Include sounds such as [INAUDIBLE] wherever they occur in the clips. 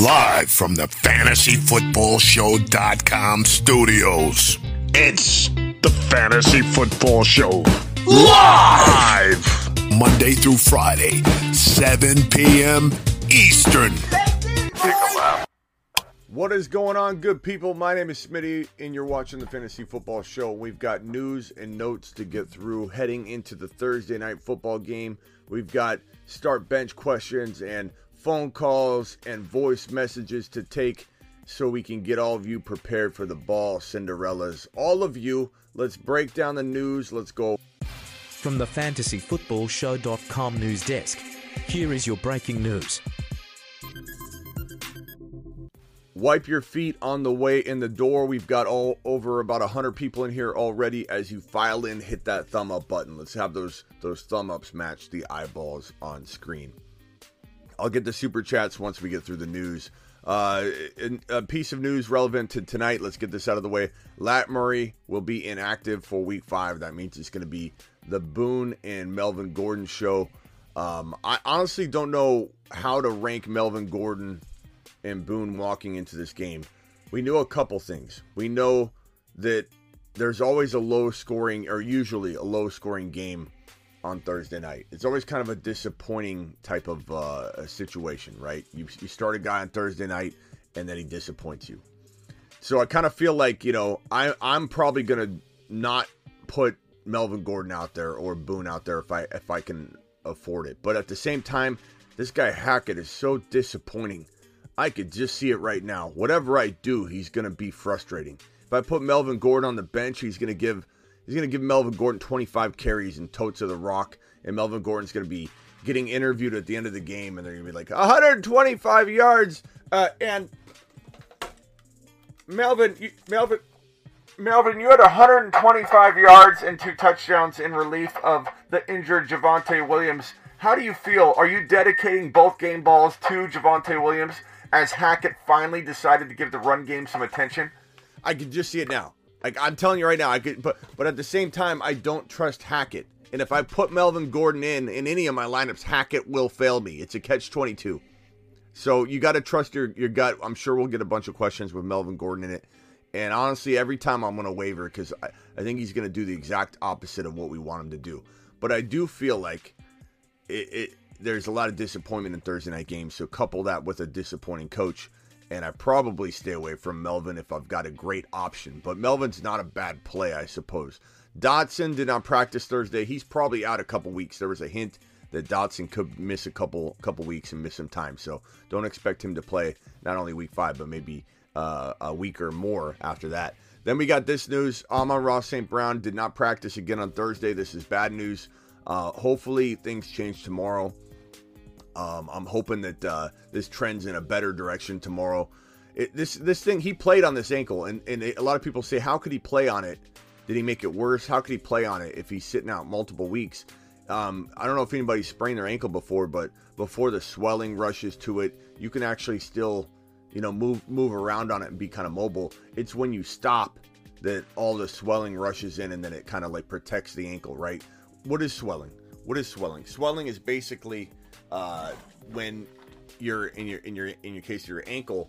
Live from the fantasyfootballshow.com studios. It's the Fantasy Football Show. Live! Monday through Friday, 7 p.m. Eastern. What is going on, good people? My name is Smitty, and you're watching the Fantasy Football Show. We've got news and notes to get through heading into the Thursday night football game. We've got start bench questions and phone calls and voice messages to take so we can get all of you prepared for the ball, Cinderellas. All of you, let's break down the news. Let's go. From the fantasyfootballshow.com news desk, here is your breaking news. Wipe your feet on the way in the door. We've got all over about 100 people in here already. As you file in, hit that thumb up button. Let's have those those thumb ups match the eyeballs on screen. I'll get the super chats once we get through the news. Uh, a piece of news relevant to tonight. Let's get this out of the way. Lat Murray will be inactive for Week Five. That means it's going to be the Boone and Melvin Gordon show. Um, I honestly don't know how to rank Melvin Gordon and Boone walking into this game. We know a couple things. We know that there's always a low scoring, or usually a low scoring game on Thursday night. It's always kind of a disappointing type of uh, situation, right? You, you start a guy on Thursday night and then he disappoints you. So I kind of feel like, you know, I, I'm probably going to not put Melvin Gordon out there or Boone out there if I if I can afford it. But at the same time, this guy Hackett is so disappointing. I could just see it right now. Whatever I do, he's going to be frustrating. If I put Melvin Gordon on the bench, he's going to give He's going to give Melvin Gordon 25 carries and totes of the rock, and Melvin Gordon's going to be getting interviewed at the end of the game, and they're going to be like 125 yards, uh, and Melvin, you, Melvin, Melvin, you had 125 yards and two touchdowns in relief of the injured Javonte Williams. How do you feel? Are you dedicating both game balls to Javonte Williams as Hackett finally decided to give the run game some attention? I can just see it now. Like I'm telling you right now, I could, but but at the same time, I don't trust Hackett. And if I put Melvin Gordon in in any of my lineups, Hackett will fail me. It's a catch twenty two. So you got to trust your your gut. I'm sure we'll get a bunch of questions with Melvin Gordon in it. And honestly, every time I'm going to waver because I, I think he's going to do the exact opposite of what we want him to do. But I do feel like it, it there's a lot of disappointment in Thursday night games. So couple that with a disappointing coach and I probably stay away from Melvin if I've got a great option. But Melvin's not a bad play, I suppose. Dotson did not practice Thursday. He's probably out a couple weeks. There was a hint that Dotson could miss a couple couple weeks and miss some time. So don't expect him to play not only week five, but maybe uh, a week or more after that. Then we got this news: Amon-Ra St. Brown did not practice again on Thursday. This is bad news. Uh, hopefully things change tomorrow. Um, I'm hoping that uh, this trends in a better direction tomorrow. It, this this thing he played on this ankle, and, and it, a lot of people say, how could he play on it? Did he make it worse? How could he play on it if he's sitting out multiple weeks? Um, I don't know if anybody sprained their ankle before, but before the swelling rushes to it, you can actually still, you know, move move around on it and be kind of mobile. It's when you stop that all the swelling rushes in, and then it kind of like protects the ankle, right? What is swelling? What is swelling? Swelling is basically uh, when you're in your in your in your case your ankle,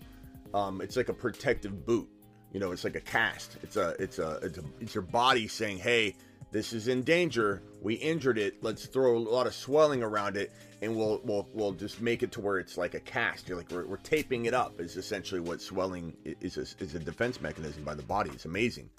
um, it's like a protective boot. You know, it's like a cast. It's a it's a it's, a, it's your body saying, "Hey, this is in danger. We injured it. Let's throw a lot of swelling around it, and we'll we'll we'll just make it to where it's like a cast. You're like we're, we're taping it up. Is essentially what swelling is. A, is a defense mechanism by the body. It's amazing.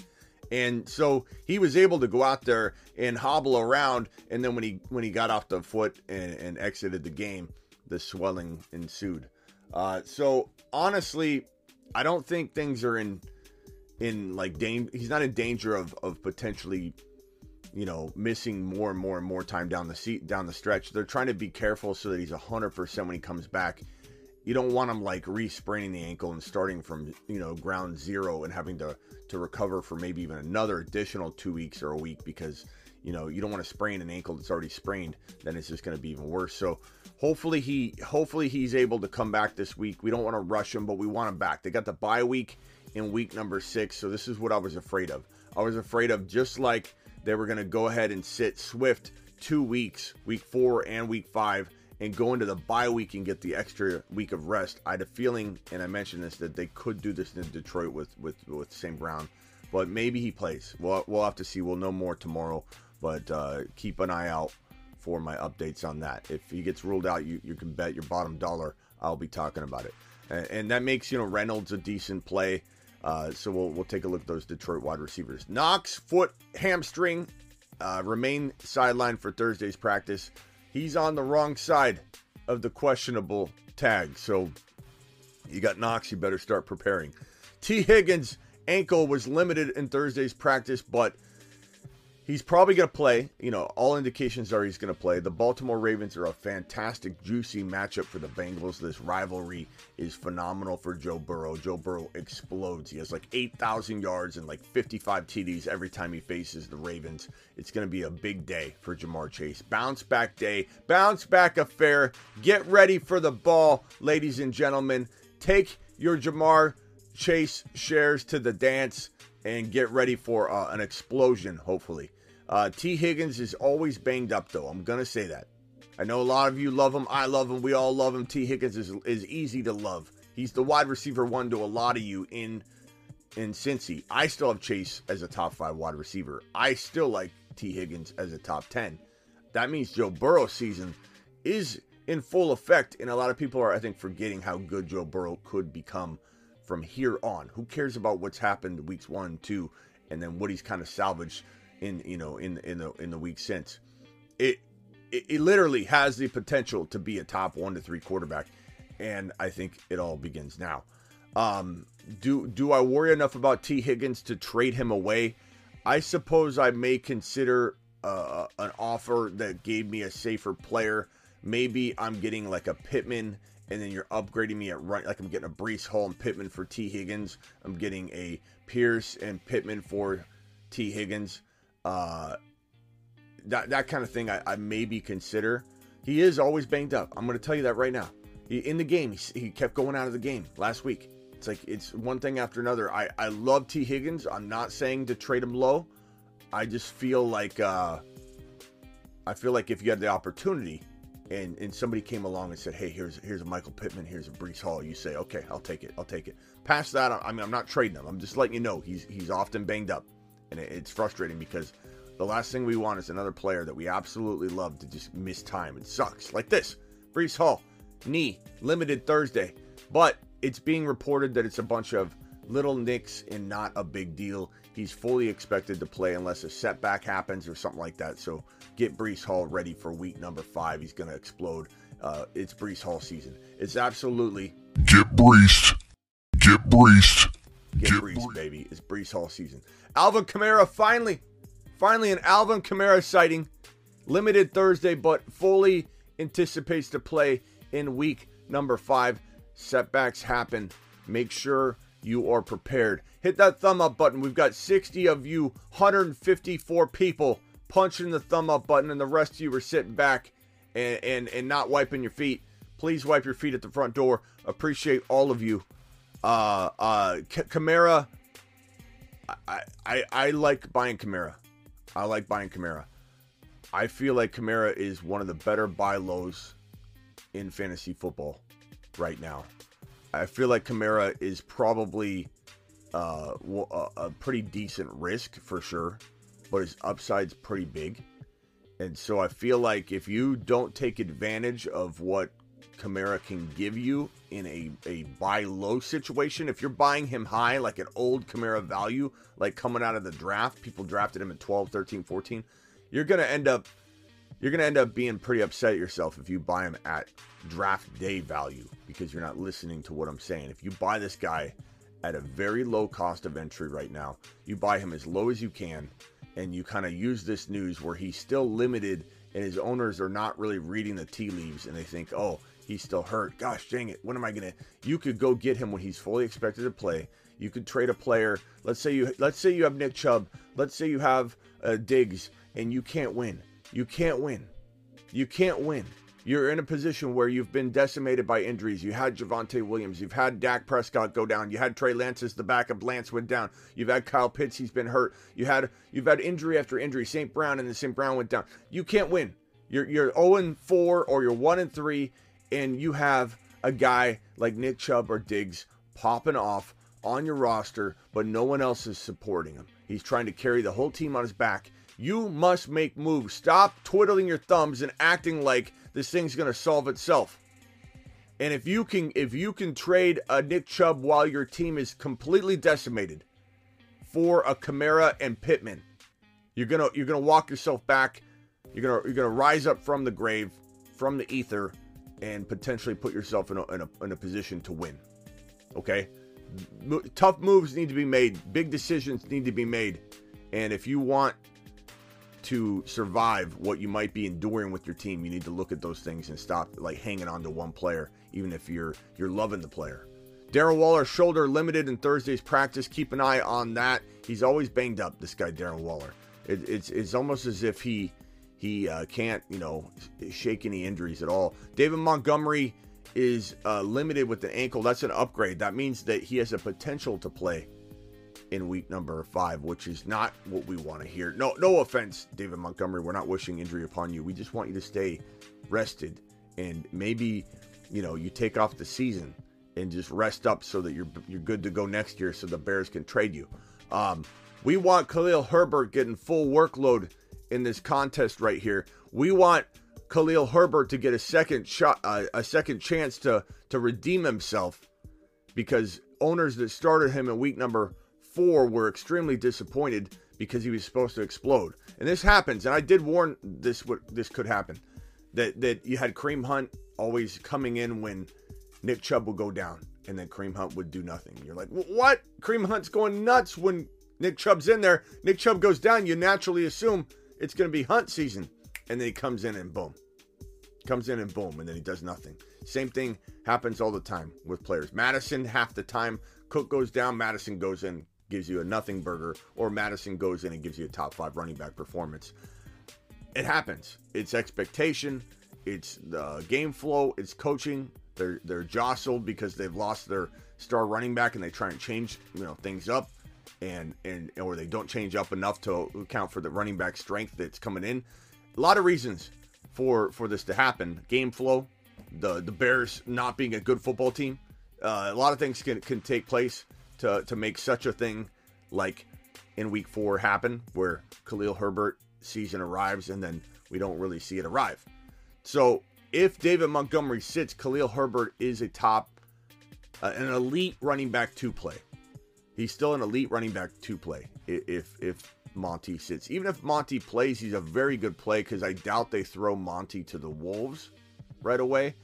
And so he was able to go out there and hobble around. And then when he when he got off the foot and, and exited the game, the swelling ensued. Uh, so honestly, I don't think things are in in like danger. He's not in danger of of potentially, you know, missing more and more and more time down the seat down the stretch. They're trying to be careful so that he's hundred percent when he comes back. You don't want him like re-spraining the ankle and starting from you know ground zero and having to to recover for maybe even another additional two weeks or a week because you know you don't want to sprain an ankle that's already sprained then it's just going to be even worse. So hopefully he hopefully he's able to come back this week. We don't want to rush him but we want him back. They got the bye week in week number six so this is what i was afraid of. I was afraid of just like they were going to go ahead and sit swift two weeks week four and week five and go into the bye week and get the extra week of rest. I had a feeling, and I mentioned this, that they could do this in Detroit with with with St. Brown, but maybe he plays. We'll we'll have to see. We'll know more tomorrow, but uh, keep an eye out for my updates on that. If he gets ruled out, you, you can bet your bottom dollar I'll be talking about it, and, and that makes you know Reynolds a decent play. Uh, so we'll we'll take a look at those Detroit wide receivers. Knox foot hamstring uh, remain sidelined for Thursday's practice. He's on the wrong side of the questionable tag. So you got Knox, you better start preparing. Tee Higgins' ankle was limited in Thursday's practice, but he's probably going to play. You know, all indications are he's going to play. The Baltimore Ravens are a fantastic, juicy matchup for the Bengals. This rivalry is phenomenal for Joe Burrow. Joe Burrow explodes. He has like 8,000 yards and like 55 TDs every time he faces the Ravens. It's going to be a big day for Ja'Marr Chase. Bounce back day, bounce back affair. Get ready for the ball, ladies and gentlemen. Take your Ja'Marr Chase shares to the dance and get ready for uh, an explosion, hopefully. Uh, Tee Higgins is always banged up, though. I'm going to say that. I know a lot of you love him. I love him. We all love him. Tee Higgins is, is easy to love. He's the wide receiver one to a lot of you in in Cincy. I still have Chase as a top five wide receiver. I still like Tee Higgins as a top 10. That means Joe Burrow season is in full effect, and a lot of people are, I think, forgetting how good Joe Burrow could become from here on. Who cares about what's happened weeks one, two, and then what he's kind of salvaged in you know in in the in the week since. It, it it literally has the potential to be a top one to three quarterback, and I think it all begins now. Um, do do I worry enough about Tee Higgins to trade him away? I suppose I may consider uh, an offer that gave me a safer player. Maybe I'm getting like a Pittman, and then you're upgrading me at right. Like I'm getting a Breece Hall and Pittman for Tee Higgins. I'm getting a Pierce and Pittman for Tee Higgins uh, that that kind of thing I, I maybe consider. He is always banged up. I'm going to tell you that right now. He, in the game, he, he kept going out of the game last week. It's like it's one thing after another. I I love Tee Higgins. I'm not saying to trade him low. I just feel like uh, I feel like if you had the opportunity and and somebody came along and said, "Hey, here's here's a Michael Pittman, here's a Breece Hall," you say, "Okay, I'll take it. I'll take it." Past that, I mean, I'm not trading him. I'm just letting you know he's he's often banged up and it's frustrating because the last thing we want is another player that we absolutely love to just miss time. It sucks. Like this, Breece Hall, knee, limited Thursday, but it's being reported that it's a bunch of little nicks and not a big deal. He's fully expected to play unless a setback happens or something like that. So get Breece Hall ready for week number five. He's going to explode. Uh, it's Breece Hall season. It's absolutely get Breece, get Breece, get, get Breece, baby. It's Breece Hall season. Alvin Kamara finally, finally an Alvin Kamara sighting. Limited Thursday, but fully anticipates to play in week number five. Setbacks happen. Make sure you are prepared. Hit that thumb up button. We've got 60 of you, 154 people punching the thumb up button, and the rest of you are sitting back and, and, and not wiping your feet. Please wipe your feet at the front door. Appreciate all of you. Uh, uh, Kamara I, I, I like buying Kamara. I like buying Kamara. I feel like Kamara is one of the better buy lows in fantasy football right now. I feel like Kamara is probably uh, a pretty decent risk for sure, but his upside's pretty big. And so I feel like if you don't take advantage of what Kamara can give you in a, a buy low situation. If you're buying him high, like an old Kamara value, like coming out of the draft, people drafted him at 12, 13, 14, you're going to end up you're going to end up being pretty upset at yourself if you buy him at draft day value because you're not listening to what I'm saying. If you buy this guy at a very low cost of entry right now, you buy him as low as you can and you kind of use this news where he's still limited and his owners are not really reading the tea leaves and they think, "Oh, he's still hurt. Gosh dang it. When am I gonna you could go get him when he's fully expected to play. You could trade a player. Let's say you let's say you have Nick Chubb. Let's say you have uh, Diggs and you can't win. You can't win. You can't win. You're in a position where you've been decimated by injuries. You had Javonte Williams. You've had Dak Prescott go down. You had Trey Lance as the backup. Lance went down. You've had Kyle Pitts. He's been hurt. You had you've had injury after injury. St. Brown and the St. Brown went down. You can't win. You're you're 0 and 4 or you're 1 and 3, and you have a guy like Nick Chubb or Diggs popping off on your roster, but no one else is supporting him. He's trying to carry the whole team on his back. You must make moves. Stop twiddling your thumbs and acting like this thing's going to solve itself. And if you can if you can trade a Nick Chubb while your team is completely decimated for a Kamara and Pittman, you're gonna you're gonna walk yourself back. You're gonna you're gonna rise up from the grave, from the ether, and potentially put yourself in a, in a, in a position to win. Okay, tough moves need to be made. Big decisions need to be made, and if you want to survive what you might be enduring with your team, you need to look at those things and stop like hanging on to one player, even if you're you're loving the player. Darren Waller shoulder limited in Thursday's practice. Keep an eye on that. He's always banged up. This guy Darren Waller. It, it's it's almost as if he he uh, can't you know shake any injuries at all. David Montgomery is uh, limited with the ankle. That's an upgrade. That means that he has a potential to play in week number five, which is not what we want to hear. No, no offense, David Montgomery. We're not wishing injury upon you. We just want you to stay rested and maybe, you know, you take off the season and just rest up so that you're you're good to go next year, so the Bears can trade you. Um, we want Khalil Herbert getting full workload in this contest right here. We want Khalil Herbert to get a second shot, uh, a second chance to to redeem himself, because owners that started him in week number four were extremely disappointed because he was supposed to explode. And this happens, and I did warn this what this could happen. That that you had Kareem Hunt always coming in when Nick Chubb would go down, and then Kareem Hunt would do nothing. You're like, what? Kareem Hunt's going nuts when Nick Chubb's in there. Nick Chubb goes down. You naturally assume it's going to be Hunt season, and then he comes in and boom, comes in and boom, and then he does nothing. Same thing happens all the time with players. Mattison half the time. Cook goes down, Mattison goes in, gives you a nothing burger, or Mattison goes in and gives you a top five running back performance. It happens. It's expectation. It's the game flow. It's coaching. They're they're jostled because they've lost their star running back and they try and change you know things up, and and or they don't change up enough to account for the running back strength that's coming in. A lot of reasons for for this to happen. Game flow, the the Bears not being a good football team. Uh, a lot of things can can take place to to make such a thing like in week four happen, where Khalil Herbert season arrives and then we don't really see it arrive. So if David Montgomery sits, Khalil Herbert is a top, uh, an elite running back to play. He's still an elite running back to play if if Monty sits. Even if Monty plays, he's a very good play because I doubt they throw Monty to the Wolves right away.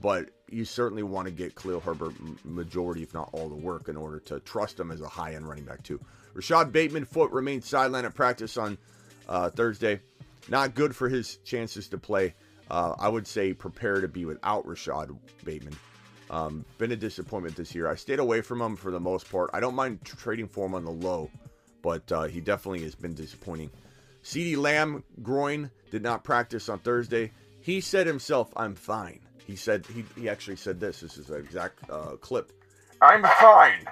But you certainly want to get Khalil Herbert majority, if not all, the work in order to trust him as a high end running back too. Rashod Bateman foot remains sidelined at practice on uh, Thursday. Not good for his chances to play. Uh, I would say prepare to be without Rashod Bateman. Um, been a disappointment this year. I stayed away from him for the most part. I don't mind trading for him on the low, but uh, he definitely has been disappointing. CeeDee Lamb groin did not practice on Thursday. He said himself, "I'm fine." He said he, he actually said this. This is an exact uh, clip. I'm fine.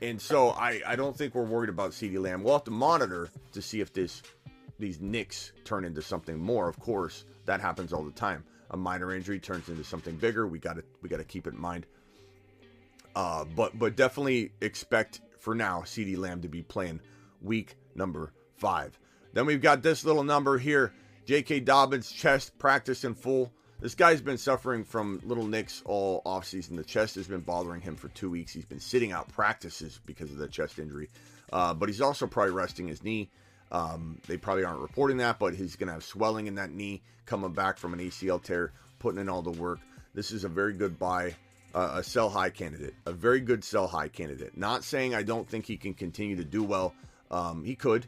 And so I, I don't think we're worried about CeeDee Lamb. We'll have to monitor to see if this these nicks turn into something more. Of course, that happens all the time. A minor injury turns into something bigger. We got to we got to keep it in mind. Uh, but but definitely expect for now CeeDee Lamb to be playing week number five. Then we've got this little number here. J.K. Dobbins chest practice in full. This guy's been suffering from little nicks all offseason. The chest has been bothering him for two weeks. He's been sitting out practices because of the chest injury. Uh, but he's also probably resting his knee. Um, they probably aren't reporting that, but he's going to have swelling in that knee coming back from an ACL tear, putting in all the work. This is a very good buy, uh, a sell high candidate, a very good sell high candidate. Not saying I don't think he can continue to do well. Um, he could,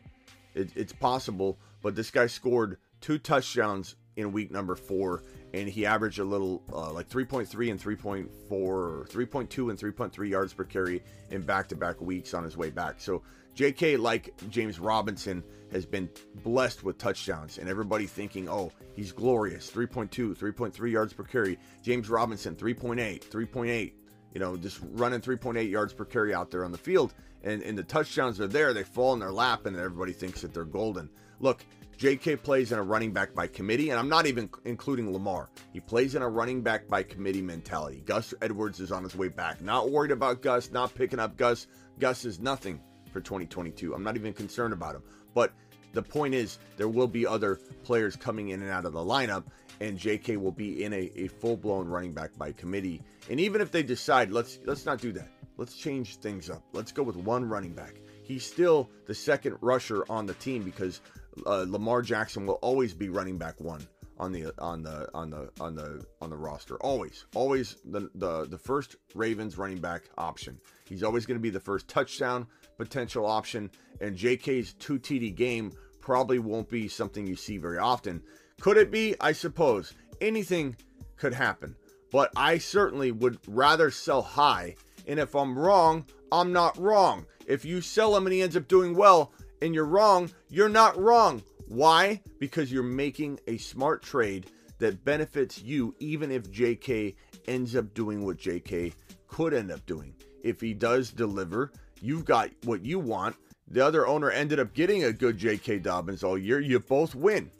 it, it's possible, but this guy scored two touchdowns in week number four, and he averaged a little uh, like 3.3 and 3.4, or 3.2 and 3.3 yards per carry in back to back weeks on his way back. So JK, like James Robinson, has been blessed with touchdowns, and everybody thinking, oh, he's glorious 3.2, 3.3 yards per carry. James Robinson, 3.8, 3.8, you know, just running 3.8 yards per carry out there on the field. And, and the touchdowns are there, they fall in their lap, and everybody thinks that they're golden. Look, J.K. plays in a running back by committee, and I'm not even including Lamar. He plays in a running back by committee mentality. Gus Edwards is on his way back. Not worried about Gus, not picking up Gus. Gus is nothing for 2022. I'm not even concerned about him. But the point is, there will be other players coming in and out of the lineup, and J.K. will be in a, a full blown running back by committee. And even if they decide, let's let's not do that. Let's change things up. Let's go with one running back. He's still the second rusher on the team because uh, Lamar Jackson will always be running back one on the on the on the on the on the roster. Always, always the the the first Ravens running back option. He's always going to be the first touchdown potential option. And J.K.'s two TD game probably won't be something you see very often. Could it be? I suppose anything could happen. But I certainly would rather sell high. And if I'm wrong, I'm not wrong. If you sell him and he ends up doing well, and you're wrong, you're not wrong. Why? Because you're making a smart trade that benefits you, even if JK ends up doing what JK could end up doing. If he does deliver, you've got what you want. The other owner ended up getting a good J.K. Dobbins all year. You both win.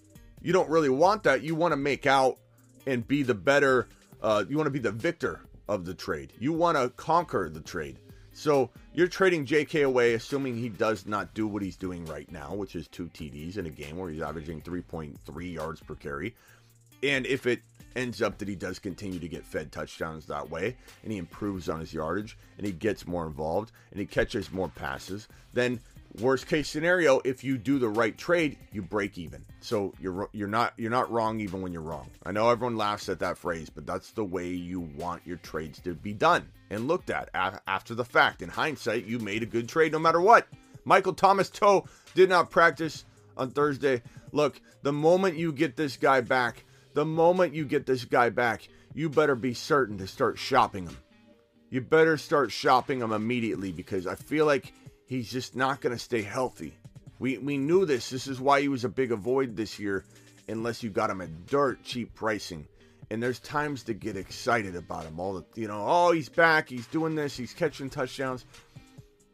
You don't really want that. You want to make out and be the better. Uh, you want to be the victor of the trade. You want to conquer the trade. So you're trading JK away, assuming he does not do what he's doing right now, which is two TDs in a game where he's averaging 3.3 yards per carry. And if it ends up that he does continue to get fed touchdowns that way, and he improves on his yardage, and he gets more involved, and he catches more passes, then worst case scenario, if you do the right trade, you break even. So you're you're not you're not wrong even when you're wrong. I know everyone laughs at that phrase, but that's the way you want your trades to be done and looked at after the fact. In hindsight, you made a good trade no matter what. Michael Thomas Toe did not practice on Thursday. Look, the moment you get this guy back, the moment you get this guy back, you better be certain to start shopping him. You better start shopping him immediately because I feel like he's just not going to stay healthy. We, we knew this. This is why he was a big avoid this year, unless you got him at dirt cheap pricing. And there's times to get excited about him. All the, you know, oh, he's back. He's doing this. He's catching touchdowns.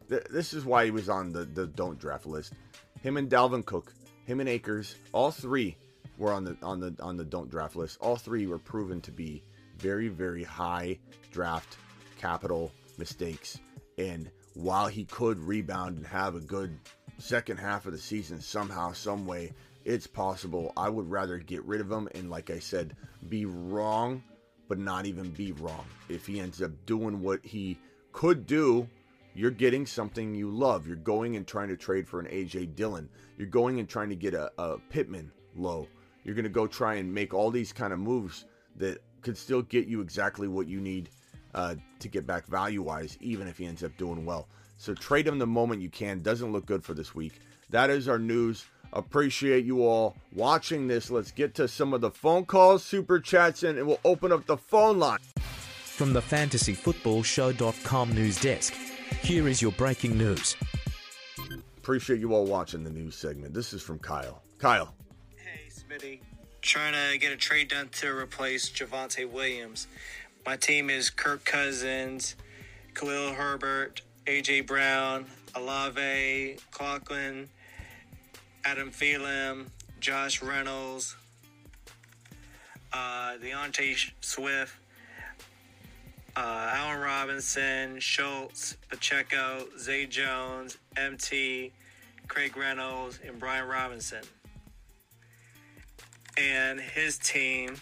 This is why he was on the, the don't draft list. Him and Dalvin Cook, him and Akers, all three were on the on the on the don't draft list. All three were proven to be very very high draft capital mistakes. And while he could rebound and have a good second half of the season somehow, some way, it's possible. I would rather get rid of him and, like I said, be wrong, but not even be wrong. If he ends up doing what he could do, you're getting something you love. You're going and trying to trade for an AJ Dillon. You're going and trying to get a, a Pittman low. You're going to go try and make all these kind of moves that could still get you exactly what you need uh, to get back value wise, even if he ends up doing well. So trade him the moment you can. Doesn't look good for this week. That is our news. Appreciate you all watching this. Let's get to some of the phone calls, super chats, and we'll open up the phone line. From the fantasyfootballshow.com news desk, here is your breaking news. Appreciate you all watching the news segment. This is from Kyle. Kyle. Hey, Smitty. Trying to get a trade done to replace Javonte Williams. My team is Kirk Cousins, Khalil Herbert, AJ Brown, Olave, Conklin, Adam Thielen, Josh Reynolds, uh, D'Andre Swift, uh, Allen Robinson, Schultz, Pacheco, Zay Jones, MT, Craig Reynolds, and Brian Robinson. And his team.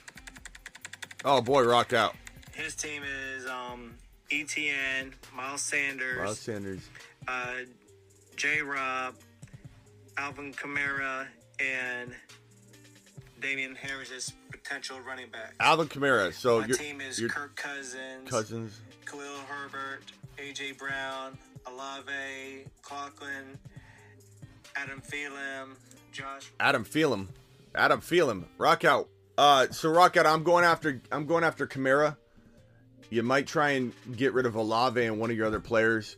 Oh boy, rocked out. His team is um, Etienne, Miles Sanders, Miles Sanders, uh, J. Rob, Alvin Kamara, and Damien Harris as potential running back. Alvin Kamara. So my your team is your Kirk Cousins, Cousins, Khalil Herbert, AJ Brown, Olave, Conklin, Adam Thielen, Josh. Adam Phelan. Adam Phelan. Rock out. Uh, so rock out. I'm going after. I'm going after Kamara. You might try and get rid of Olave and one of your other players.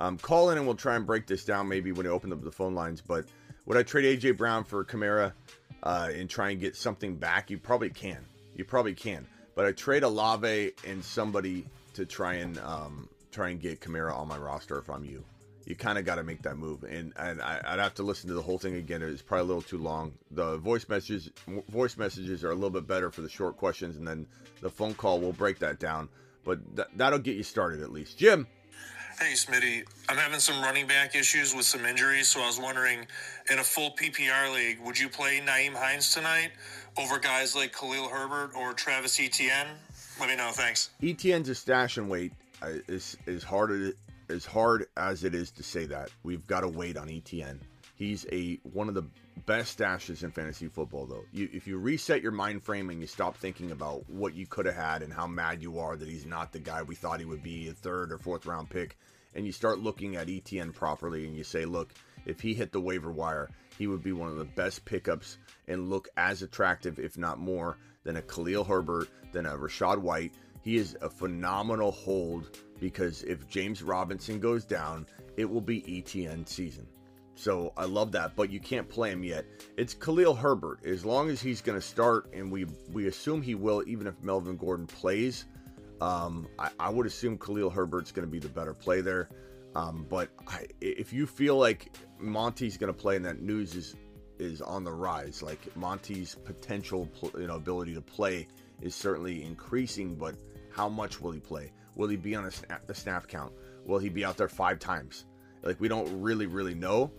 Um, call in and we'll try and break this down maybe when I open up the phone lines. But would I trade AJ Brown for Kamara uh, and try and get something back? You probably can. You probably can. But I trade Olave and somebody to try and um, try and get Kamara on my roster if I'm you. You kind of got to make that move. And and I, would have to listen to the whole thing again. It's probably a little too long. The voice messages voice messages are a little bit better for the short questions, and then the phone call will break that down. But th- that'll get you started at least. Jim. Hey, Smitty. I'm having some running back issues with some injuries, so I was wondering, in a full PPR league, would you play Nyheim Hines tonight over guys like Khalil Herbert or Travis Etienne? Let me know. Thanks. Etienne's a stash and wait uh, is is hard as hard as it is to say that. We've got to wait on Etienne. He's a one of the best stashes in fantasy football, though. You, if you reset your mind frame and you stop thinking about what you could have had and how mad you are that he's not the guy we thought he would be, a third or fourth round pick, and you start looking at Etienne properly and you say, look, if he hit the waiver wire, he would be one of the best pickups and look as attractive, if not more, than a Khalil Herbert, than a Rachaad White. He is a phenomenal hold because if James Robinson goes down, it will be Etienne season. So I love that, but you can't play him yet. It's Khalil Herbert. As long as he's going to start, and we we assume he will, even if Melvin Gordon plays, um, I, I, would assume Khalil Herbert's going to be the better play there. Um, but I, if you feel like Monty's going to play and that news is is on the rise, like Monty's potential, you know, ability to play is certainly increasing. But how much will he play? Will he be on the snap count? Will he be out there five times? Like we don't really, really know.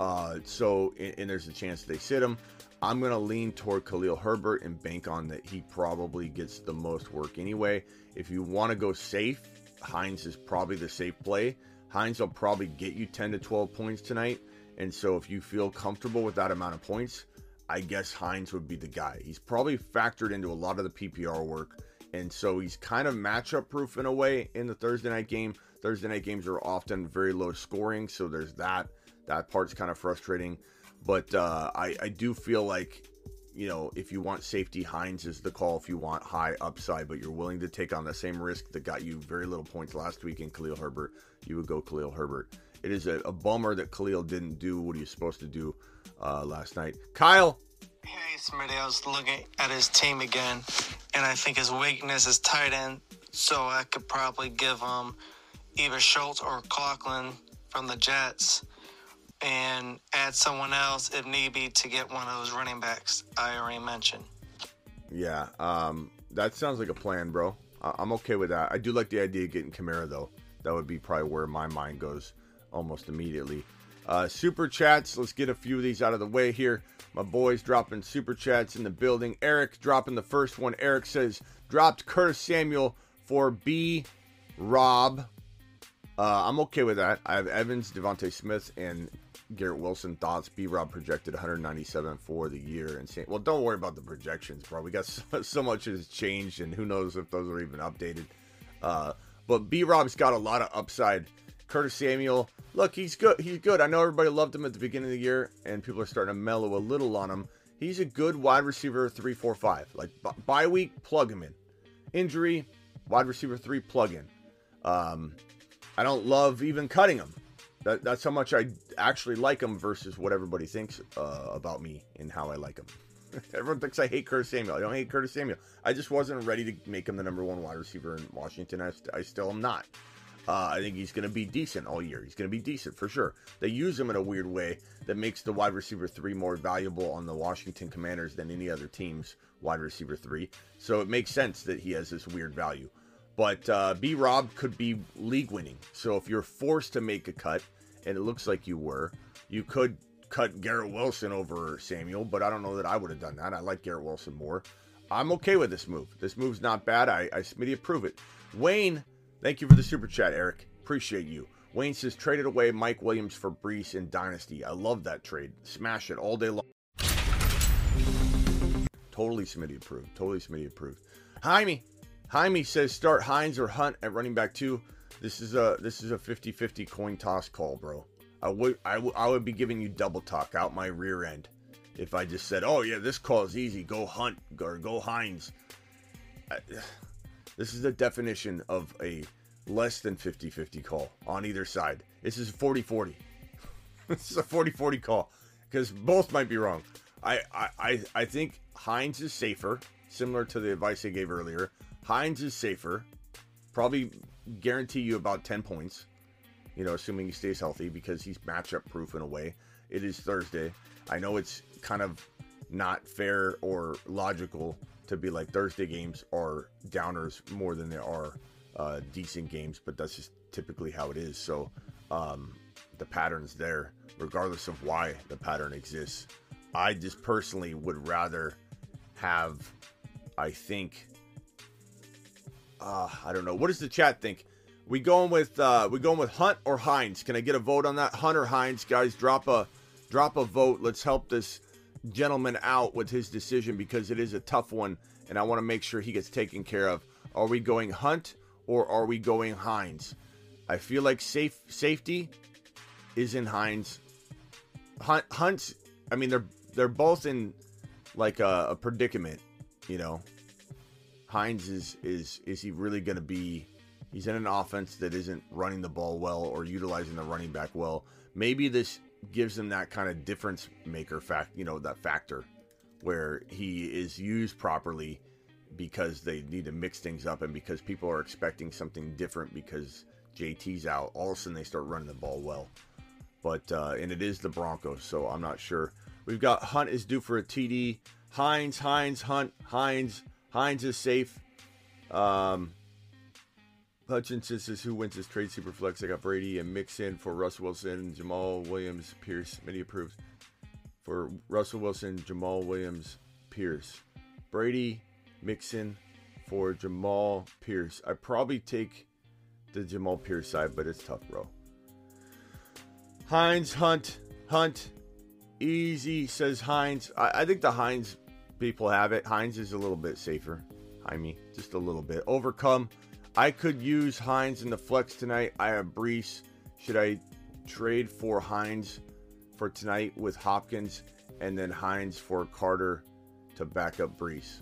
Uh, so, and, and, there's a chance they sit him. I'm going to lean toward Khalil Herbert and bank on that he probably gets the most work anyway. If you want to go safe, Hines is probably the safe play. Hines will probably get you 10 to 12 points tonight. And so if you feel comfortable with that amount of points, I guess Hines would be the guy. He's probably factored into a lot of the PPR work. And so he's kind of matchup proof in a way in the Thursday night game. Thursday night games are often very low scoring. So there's that. That part's kind of frustrating. But uh, I, I do feel like, you know, if you want safety, Hines is the call. If you want high upside, but you're willing to take on the same risk that got you very little points last week in Khalil Herbert, you would go Khalil Herbert. It is a, a bummer that Khalil didn't do what he was supposed to do uh, last night. Kyle. Hey, Smitty, I was looking at his team again, and I think his weakness is tight end, so I could probably give him either Schultz or Conklin from the Jets and add someone else if need be to get one of those running backs I already mentioned. Yeah, um, that sounds like a plan, bro. I'm okay with that. I do like the idea of getting Kamara though. That would be probably where my mind goes almost immediately. Uh, super chats. Let's get a few of these out of the way here. My boys dropping super chats in the building. Eric dropping the first one. Eric says dropped Curtis Samuel for B. Rob. Uh, I'm okay with that. I have Evans, DeVonta Smith, and Garrett Wilson thoughts. B Rob projected 197 for the year. And well, don't worry about the projections, bro. We got [LAUGHS] so, so, much has changed, and who knows if those are even updated. Uh, but B Rob's got a lot of upside. Curtis Samuel, look, he's good. He's good. I know everybody loved him at the beginning of the year, and people are starting to mellow a little on him. He's a good wide receiver, three, four, five. Like bye week, plug him in. Injury, wide receiver three, plug in. Um, I don't love even cutting him. That, that's how much I actually like him versus what everybody thinks uh, about me and how I like him. [LAUGHS] Everyone thinks I hate Curtis Samuel. I don't hate Curtis Samuel. I just wasn't ready to make him the number one wide receiver in Washington. I, I still am not. Uh, I think he's going to be decent all year. He's going to be decent for sure. They use him in a weird way that makes the wide receiver three more valuable on the Washington Commanders than any other team's wide receiver three. So it makes sense that he has this weird value. But uh, B Rob could be league winning. So if you're forced to make a cut, and it looks like you were, you could cut Garrett Wilson over Samuel, but I don't know that I would have done that. I like Garrett Wilson more. I'm okay with this move. This move's not bad. I, I Smitty approve it. Wayne, thank you for the super chat, Eric. Appreciate you. Wayne says traded away Mike Williams for Breece in Dynasty. I love that trade. Smash it all day long. Totally Smitty approved. Totally Smitty approved. Jaime, Jaime says start Hines or Hunt at running back two. This is a this is a 50-50 coin toss call, bro. I would I, w- I would be giving you double talk out my rear end if I just said, "Oh yeah, this call is easy. Go Hunt or go Hines." I, this is the definition of a less than 50-50 call on either side. This is 40-40. [LAUGHS] this is a 40-40 call because both might be wrong. I, I I think Hines is safer, similar to the advice I gave earlier. Hines is safer. Probably guarantee you about 10 points. You know, assuming he stays healthy because he's matchup proof in a way. It is Thursday. I know it's kind of not fair or logical to be like Thursday games are downers more than there are uh, decent games, but that's just typically how it is. So um, the pattern's there, regardless of why the pattern exists. I just personally would rather have, I think, uh, I don't know. What does the chat think? We going with uh, we going with Hunt or Hines? Can I get a vote on that? Hunt or Hines, guys? Drop a drop a vote. Let's help this gentleman out with his decision because it is a tough one, and I want to make sure he gets taken care of. Are we going Hunt or are we going Hines? I feel like safe safety is in Hines. Hunt Hunt's. I mean, they're they're both in like a, a predicament. You know, Hines is is is he really going to be? He's in an offense that isn't running the ball well or utilizing the running back well. Maybe this gives him that kind of difference maker fact. You know, that factor where he is used properly because they need to mix things up and because people are expecting something different because JT's out. All of a sudden, they start running the ball well. But uh, and it is the Broncos, so I'm not sure. We've got Hunt is due for a TD. Hines, Hines, Hunt, Hines, Hines is safe. Um, Hutchinson says who wins this trade superflex. I got Brady and Mixon for Russell Wilson, Jamaal Williams, Pierce. Many approved for Russell Wilson, Jamaal Williams, Pierce. Brady, Mixon for Jamal Pierce. I probably take the Jamal Pierce side, but it's tough, bro. Hines, Hunt, Hunt, easy, says Hines. I, I think the Hines people have it. Hines is a little bit safer. Jaime, just a little bit. Overcome. I could use Hines in the flex tonight. I have Breece. Should I trade for Hines for tonight with Hopkins and then Hines for Carter to back up Breece?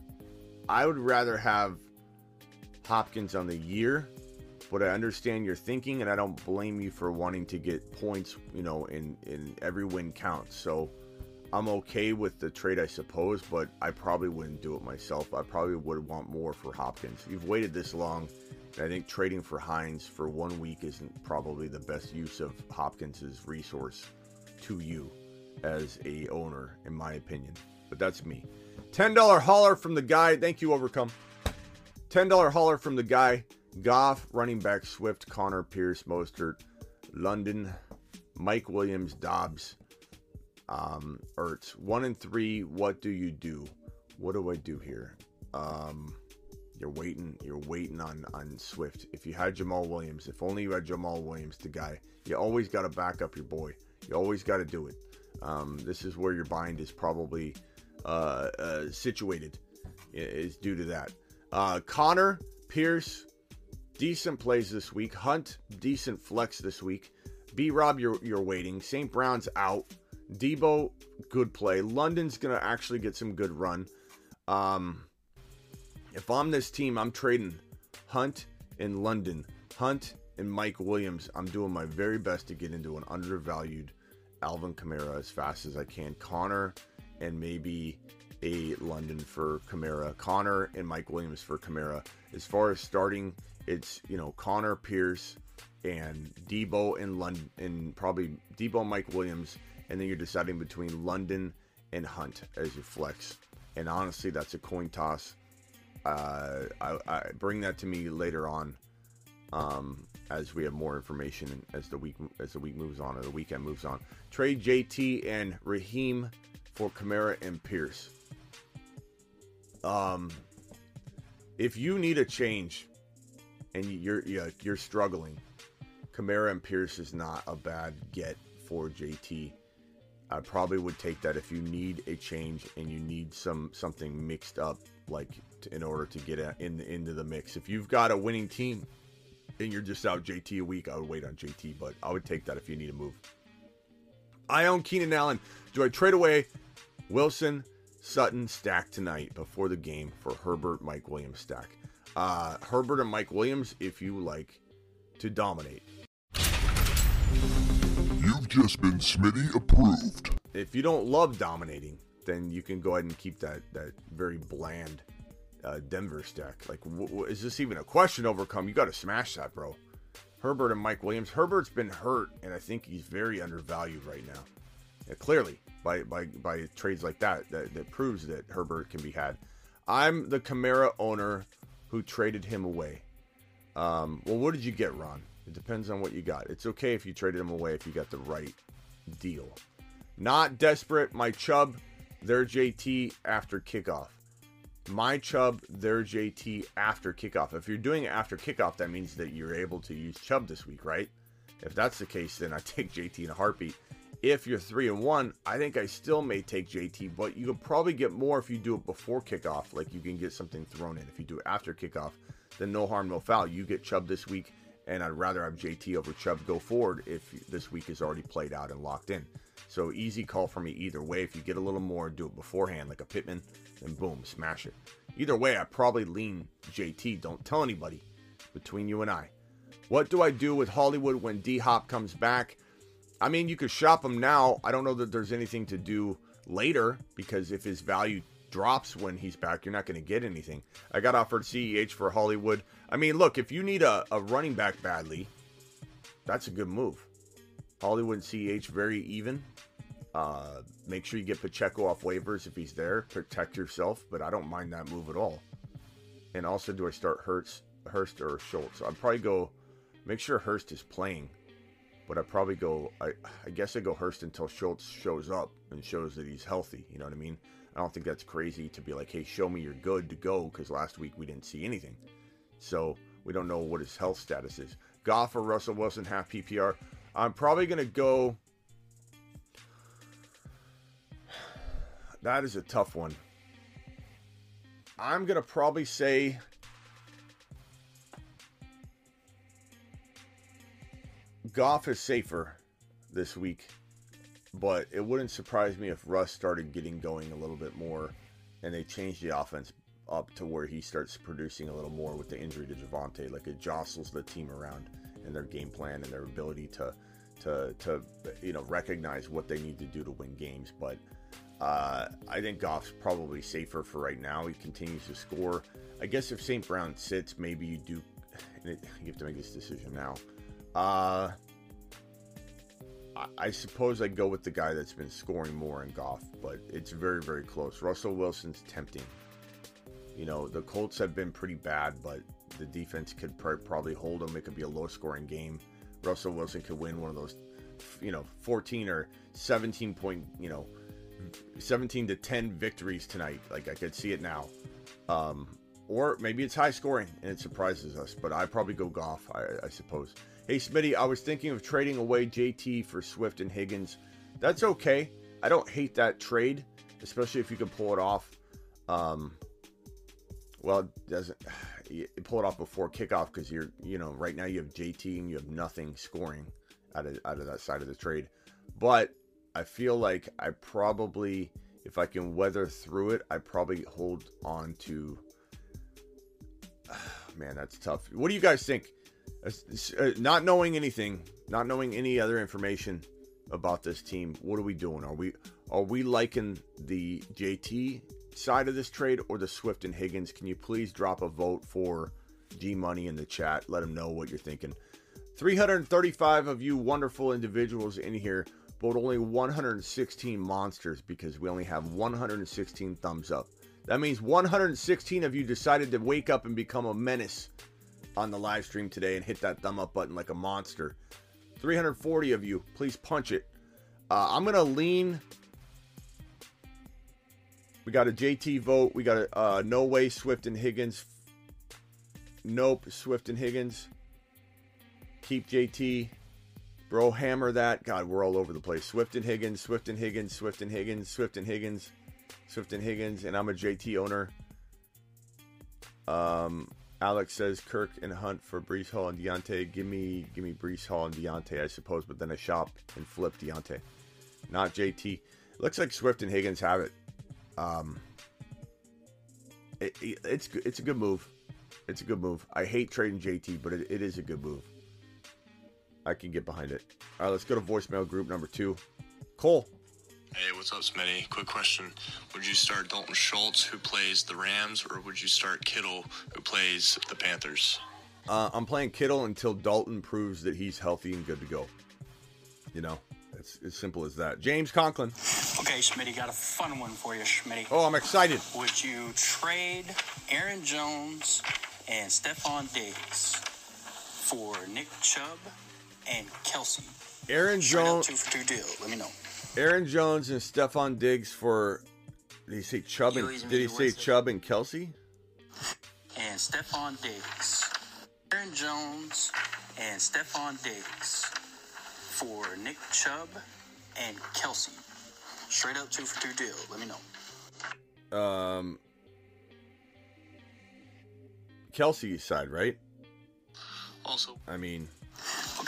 I would rather have Hopkins on the year but I understand your thinking, and I don't blame you for wanting to get points. You know, in in every win counts. So I'm okay with the trade, I suppose, but I probably wouldn't do it myself. I probably would want more for Hopkins. You've waited this long. I think trading for Hines for one week isn't probably the best use of Hopkins's resource to you as a owner, in my opinion. But that's me. $10 holler from the guy. Thank you, Overcome. $10 holler from the guy. Goff, running back Swift, Conner Pierce, Mostert, London, Mike Williams, Dobbs, um, Ertz. One and three. What do you do? What do I do here? Um, you're waiting. You're waiting on on Swift. If you had Jamaal Williams, if only you had Jamaal Williams, the guy. You always got to back up your boy. You always got to do it. Um, this is where your bind is probably uh, uh, situated. Is due to that. Uh, Conner Pierce, decent plays this week. Hunt, decent flex this week. B Rob, you're, you're waiting. St. Brown's out. Deebo, good play. London's to actually get some good run. Um, if I'm this team, I'm trading Hunt in London. Hunt and Mike Williams. I'm doing my very best to get into an undervalued Alvin Kamara as fast as I can. Conner and maybe a London for Kamara. Conner and Mike Williams for Kamara. As far as starting it's you know Conner Pierce and Deebo and London and probably Deebo Mike Williams, and then you're deciding between London and Hunt as your flex. And honestly, that's a coin toss. Uh, I, I, bring that to me later on um, as we have more information as the week as the week moves on or the weekend moves on. Trade JT and Raheem for Kamara and Pierce. Um, if you need a change and you're you're, you're struggling, Kamara and Pierce is not a bad get for JT. I probably would take that if you need a change and you need some something mixed up, like to, in order to get in into the mix. If you've got a winning team and you're just out JT a week, I would wait on JT, but I would take that if you need a move. I own Keenan Allen. Do I trade away Wilson, Sutton stack tonight before the game for Herbert, Mike Williams stack? uh, Herbert and Mike Williams if you like to dominate. You've just been Smitty approved. If you don't love dominating, then you can go ahead and keep that that very bland uh, Denver stack. Like, w- w- is this even a question? Overcome, you got to smash that, bro. Herbert and Mike Williams. Herbert's been hurt, and I think he's very undervalued right now. Yeah, clearly, by, by by trades like that, that, that proves that Herbert can be had. I'm the Kamara owner who traded him away. Um, well, what did you get, Ron? It depends on what you got. It's okay if you traded him away if you got the right deal. Not desperate. My Chubb, their JT after kickoff. My Chubb, their JT after kickoff. If you're doing it after kickoff, that means that you're able to use Chubb this week, right? If that's the case, then I [LAUGHS] take JT in a heartbeat. If you're three and one, I think I still may take JT, but you could probably get more if you do it before kickoff. Like you can get something thrown in. If you do it after kickoff, then no harm, no foul. You get Chubb this week, and I'd rather have JT over Chubb go forward if this week is already played out and locked in. So easy call for me either way. If you get a little more, do it beforehand like a Pittman, then boom, smash it. Either way, I probably lean JT. Don't tell anybody between you and I. What do I do with Hollywood when D Hop comes back? I mean, you could shop him now. I don't know that there's anything to do later because if his value drops when he's back, you're not going to get anything. I got offered CEH for Hollywood. I mean, look, if you need a, a running back badly, that's a good move. Hollywood and CEH very even. Uh, make sure you get Pacheco off waivers if he's there. Protect yourself, but I don't mind that move at all. And also, do I start Hurts, Hurst or Schultz? I'd probably go. Make sure Hurst is playing, but I probably go. I, I guess I go Hurst until Schultz shows up and shows that he's healthy. You know what I mean? I don't think that's crazy to be like, hey, show me you're good to go because last week we didn't see anything, so we don't know what his health status is. Goff or Russell Wilson half PPR. I'm probably gonna go. That is a tough one. I'm going to probably say Goff is safer this week, but it wouldn't surprise me if Russ started getting going a little bit more and they changed the offense up to where he starts producing a little more with the injury to Javonte. Like it jostles the team around and their game plan and their ability to to to you know recognize what they need to do to win games. But uh, I think Goff's probably safer for right now. He continues to score. I guess if St. Brown sits, maybe you do. You have to make this decision now. Uh, I, I suppose I go with the guy that's been scoring more in Goff, but it's very, very close. Russell Wilson's tempting. You know, the Colts have been pretty bad, but the defense could pr- probably hold them. It could be a low scoring game. Russell Wilson could win one of those, you know, 14 or 17 point, you know, 17 to 10 victories tonight. Like I could see it now. Um, or maybe it's high scoring and it surprises us, but I probably go Goff, I, I suppose. Hey, Smitty, I was thinking of trading away JT for Swift and Higgins. That's okay. I don't hate that trade, especially if you can pull it off. Um, well, it doesn't [SIGHS] pull it off before kickoff because you're, you know, right now you have JT and you have nothing scoring out of out of that side of the trade. But I feel like I probably, if I can weather through it, I probably hold on to. [SIGHS] Man, that's tough. What do you guys think? Uh, not knowing anything, not knowing any other information about this team, what are we doing? Are we are we liking the JT side of this trade or the Swift and Higgins? Can you please drop a vote for G Money in the chat? Let them know what you're thinking. 335 of you wonderful individuals in here but only 116 monsters because we only have 116 thumbs up. That means 116 of you decided to wake up and become a menace on the live stream today and hit that thumb up button like a monster. 340 of you, please punch it. Uh, I'm going to lean. We got a JT vote. We got a uh, no way Swift and Higgins. Nope, Swift and Higgins. Keep JT. Bro, hammer that. God, we're all over the place. Swift and Higgins, Swift and Higgins, Swift and Higgins, Swift and Higgins, Swift and Higgins, and I'm a JT owner. Um, Alex says Kirk and Hunt for Breece Hall and Diontae. Give me, give me Breece Hall and Diontae, I suppose. But then I shop and flip Diontae, not JT. Looks like Swift and Higgins have it. Um, it, it, it's it's a good move. It's a good move. I hate trading JT, but it, it is a good move. I can get behind it. All right, let's go to voicemail group number two. Cole. Hey, what's up, Smitty? Quick question. Would you start Dalton Schultz, who plays the Rams, or would you start Kittle, who plays the Panthers? Uh, I'm playing Kittle until Dalton proves that he's healthy and good to go. You know, it's as simple as that. James Conklin. Okay, Schmitty, got a fun one for you, Schmitty. Oh, I'm excited. Would you trade Aaron Jones and Stefon Diggs for Nick Chubb and Kelce? Aaron Straight up Jones. two for two deal. Let me know. Aaron Jones and Stefon Diggs for. Did he say Chubb and Did he say? Chubb and Kelce? And Stefon Diggs. Aaron Jones and Stefon Diggs for Nick Chubb and Kelce. Straight up two for two deal. Let me know. Um, Kelce's side, right? Also, I mean,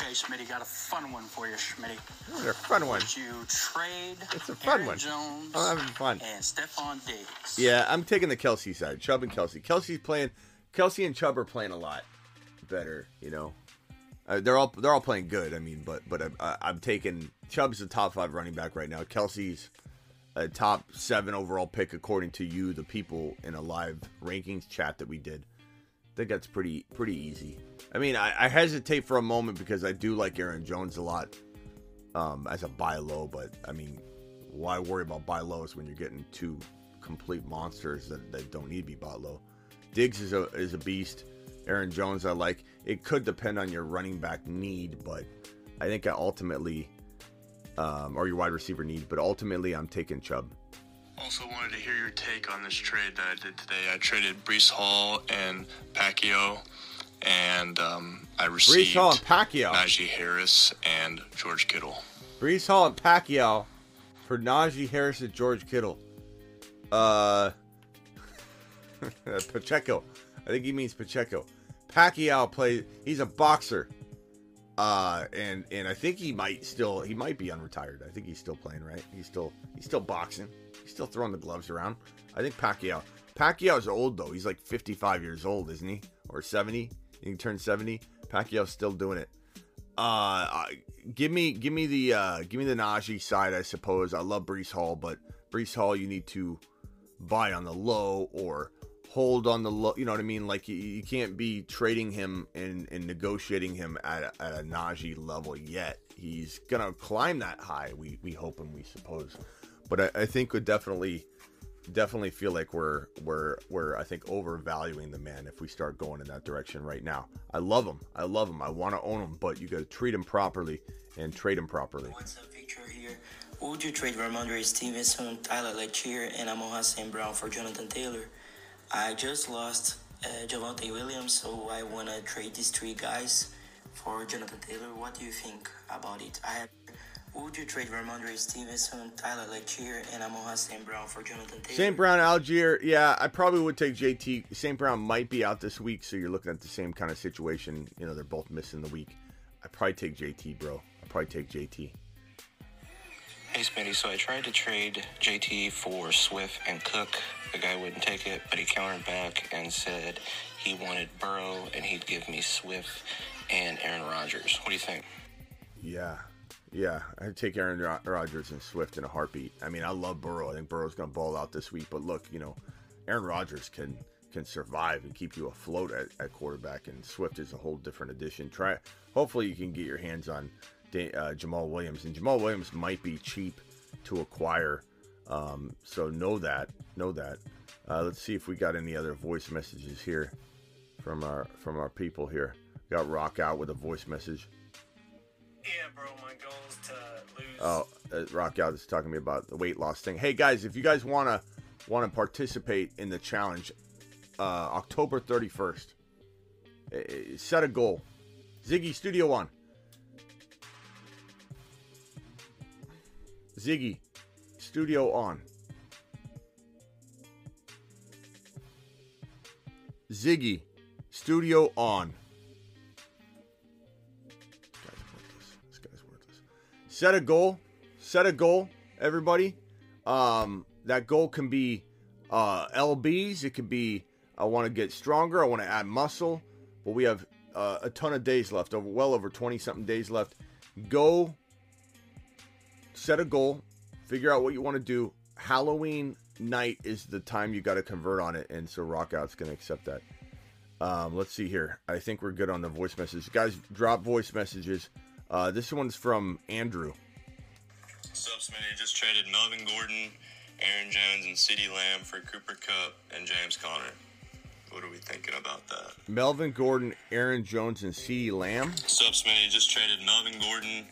Okay, Schmitty, got a fun one for you, Schmitty. it's a fun one. Would you trade It's a fun Aaron one. Jones I'm having fun. and Stefon Diggs? Yeah, I'm taking the Kelce side. Chubb and Kelce. Kelce's playing. Kelce and Chubb are playing a lot better. You know, uh, they're all they're all playing good. I mean, but but I, I, I'm taking Chubb's the top five running back right now. Kelce's a top seven overall pick according to you, the people in a live rankings chat that we did. I think that's pretty pretty easy. I mean, I, I hesitate for a moment because I do like Aaron Jones a lot um, as a buy low, but I mean, why worry about buy lows when you're getting two complete monsters that, that don't need to be bought low? Diggs is a is a beast. Aaron Jones, I like. It could depend on your running back need, but I think I ultimately, um, or your wide receiver need, but ultimately I'm taking Chubb. Also wanted to hear your take on this trade that I did today. I traded Breece Hall and Pacquiao, and um, I received Breece Hall and Pacquiao. Najee Harris and George Kittle. Breece Hall and Pacquiao for Najee Harris and George Kittle. Uh, [LAUGHS] Pacheco. I think he means Pacheco. Pacquiao plays. He's a boxer. Uh, and and I think he might still he might be unretired. I think he's still playing, right? He's still he's still boxing. Still throwing the gloves around. I think Pacquiao. Pacquiao's old though. He's like 55 years old, isn't he? Or 70? He can turn 70. Pacquiao's still doing it. Uh, give me, give me the, uh, give me the Najee side. I suppose I love Breece Hall, but Breece Hall, you need to buy on the low or hold on the low. You know what I mean? Like you, you can't be trading him and, and negotiating him at a, at a Najee level yet. He's gonna climb that high. We we hope and we suppose, but I, I think would definitely definitely feel like we're we're we're I think overvaluing the man if we start going in that direction right now. I love him. I love him. I want to own him, but you got to treat him properly and trade him properly. What's up, picture here? Would you trade Rhamondre Stevenson, Tyler Lechere, and Amon St. Brown for Jonathan Taylor? I just lost uh, Javonte Williams, so I want to trade these three guys for Jonathan Taylor. What do you think about it? I have. Would you trade Rhamondre Stevenson, Tyler Lechere, and Amon St. Brown for Jonathan Taylor? St. Brown, Allgeier, yeah, I probably would take JT. St. Brown might be out this week, so you're looking at the same kind of situation. You know, they're both missing the week. I'd probably take JT, bro. I'd probably take JT. Hey Smitty, so I tried to trade JT for Swift and Cook. The guy wouldn't take it, but he countered back and said he wanted Burrow and he'd give me Swift and Aaron Rodgers. What do you think? Yeah, yeah, I'd take Aaron Rodgers and Swift in a heartbeat. I mean, I love Burrow. I think Burrow's going to ball out this week. But look, you know, Aaron Rodgers can can survive and keep you afloat at, at quarterback, and Swift is a whole different addition. Try, hopefully, you can get your hands on uh, Jamaal Williams, and Jamaal Williams might be cheap to acquire. Um, so know that, know that. Uh, let's see if we got any other voice messages here from our from our people here. Got Rock out with a voice message. Yeah, bro, my goal is to lose. Oh, uh, Rock out is talking to me about the weight loss thing. Hey guys, if you guys wanna wanna participate in the challenge, uh, October thirty first, set a goal. Ziggy Studio One. Ziggy, Studio on. Ziggy, Studio on. Set a goal. Set a goal, everybody. Um, that goal can be uh, LBs. It could be I want to get stronger. I want to add muscle. But we have uh, a ton of days left. Over well over twenty something days left. Go. Set a goal. Figure out what you want to do. Halloween night is the time you got to convert on it, and so Rockout's going to accept that. Um, let's see here. I think we're good on the voice messages. Guys, drop voice messages. Uh, this one's from Andrew. Sup, Smitty? Just traded Melvin Gordon, Aaron Jones, and CeeDee Lamb for Cooper Kupp and James Conner. What are we thinking about that? Melvin Gordon, Aaron Jones, and CeeDee Lamb. Sup, Smitty? Just traded Melvin Gordon,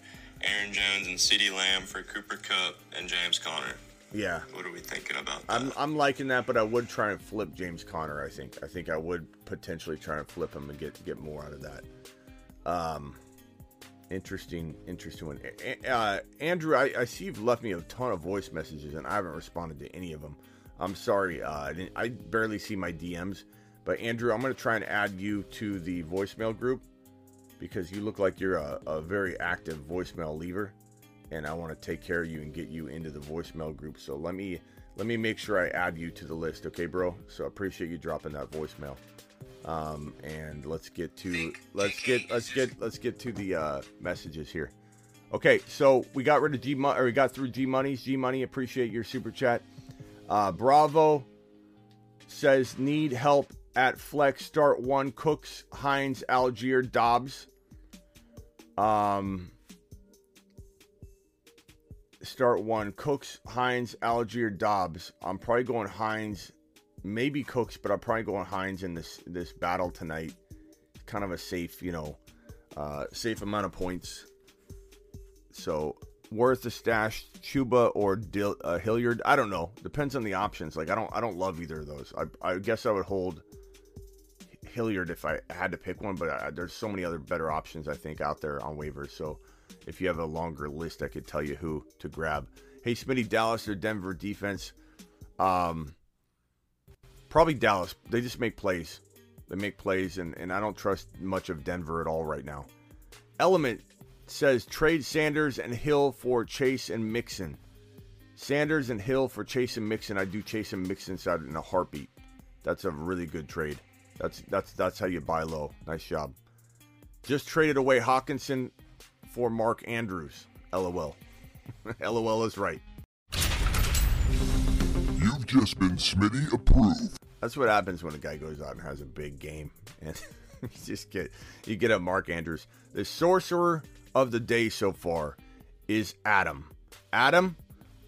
Aaron Jones, and CeeDee Lamb for Cooper Kupp and James Conner. Yeah. What are we thinking about that? I'm I'm liking that, but I would try and flip James Conner. I think I think I would potentially try and flip him and get get more out of that. Um, interesting, interesting one. Uh, Andrew, I, I see you've left me a ton of voice messages and I haven't responded to any of them. I'm sorry. Uh, I, I barely see my DMs, but Andrew, I'm gonna try and add you to the voicemail group because you look like you're a, a very active voicemail lever, and I want to take care of you and get you into the voicemail group. So let me let me make sure I add you to the list, okay, bro? So I appreciate you dropping that voicemail. Um, and let's get to let's get let's get let's get to the uh, messages here. Okay, so we got rid of G Money, or we got through G Money's G Money. Appreciate your super chat. Uh, Bravo says need help at flex. Start one Cooks, Hines, Allgeier, Dobbs. Um, start one Cooks, Hines, Allgeier, Dobbs. I'm probably going Hines, maybe Cooks, but I'm probably go on Hines in this this battle tonight. Kind of a safe, you know, uh, safe amount of points. So worth the stash, Chuba or Dil- uh, Hilliard. I don't know. Depends on the options. Like I don't I don't love either of those. I I guess I would hold Hilliard if I had to pick one, but I, there's so many other better options I think out there on waivers. So if you have a longer list, I could tell you who to grab. Hey, Smitty, Dallas or Denver defense? Um, probably Dallas. They just make plays. They make plays, and, and I don't trust much of Denver at all right now. Element says trade Sanders and Hill for Chase and Mixon. Sanders and Hill for Chase and Mixon. I do Chase and Mixon side in a heartbeat. That's a really good trade. That's that's that's how you buy low. Nice job. Just traded away Hockenson for Mark Andrews. LOL. LOL [LAUGHS] is right. You've just been Smitty approved. That's what happens when a guy goes out and has a big game, [LAUGHS] and you just get you get a Mark Andrews. The sorcerer of the day so far is Adam. Adam,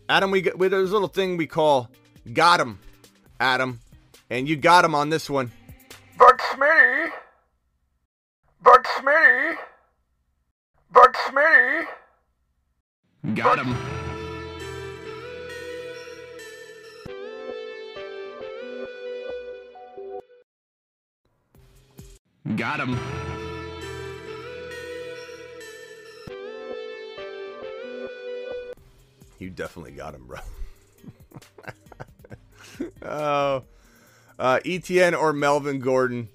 Adam, we got with this little thing we call got him, Adam, and you got him on this one. But Smitty, but Smitty, but Smitty. Got him. Got him. You definitely got him, bro. [LAUGHS] oh, uh, Etienne or Melvin Gordon.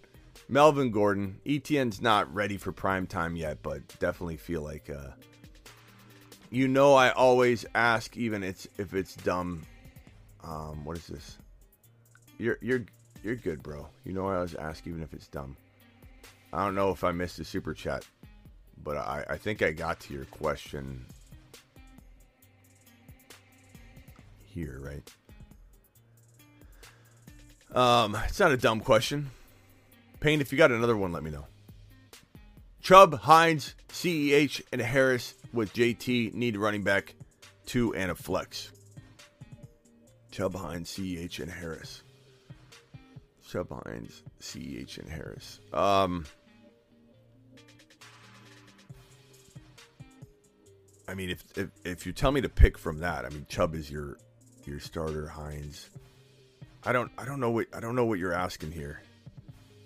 Melvin Gordon. Etienne's not ready for prime time yet, but definitely feel like uh, you know I always ask, even it's if it's dumb. Um, what is this? You're you're you're good, bro. You know I always ask, even if it's dumb. I don't know if I missed a super chat, but I, I think I got to your question here, right? Um, it's not a dumb question. Payne, if you got another one, let me know. Chubb, Hines, CEH, and Harris with JT need running back two and a flex. Chubb, Hines, CEH, and Harris. Chubb, Hines, CEH, and Harris. Um, I mean, if, if if you tell me to pick from that, I mean, Chubb is your your starter. Hines. I don't I don't know what I don't know what you're asking here,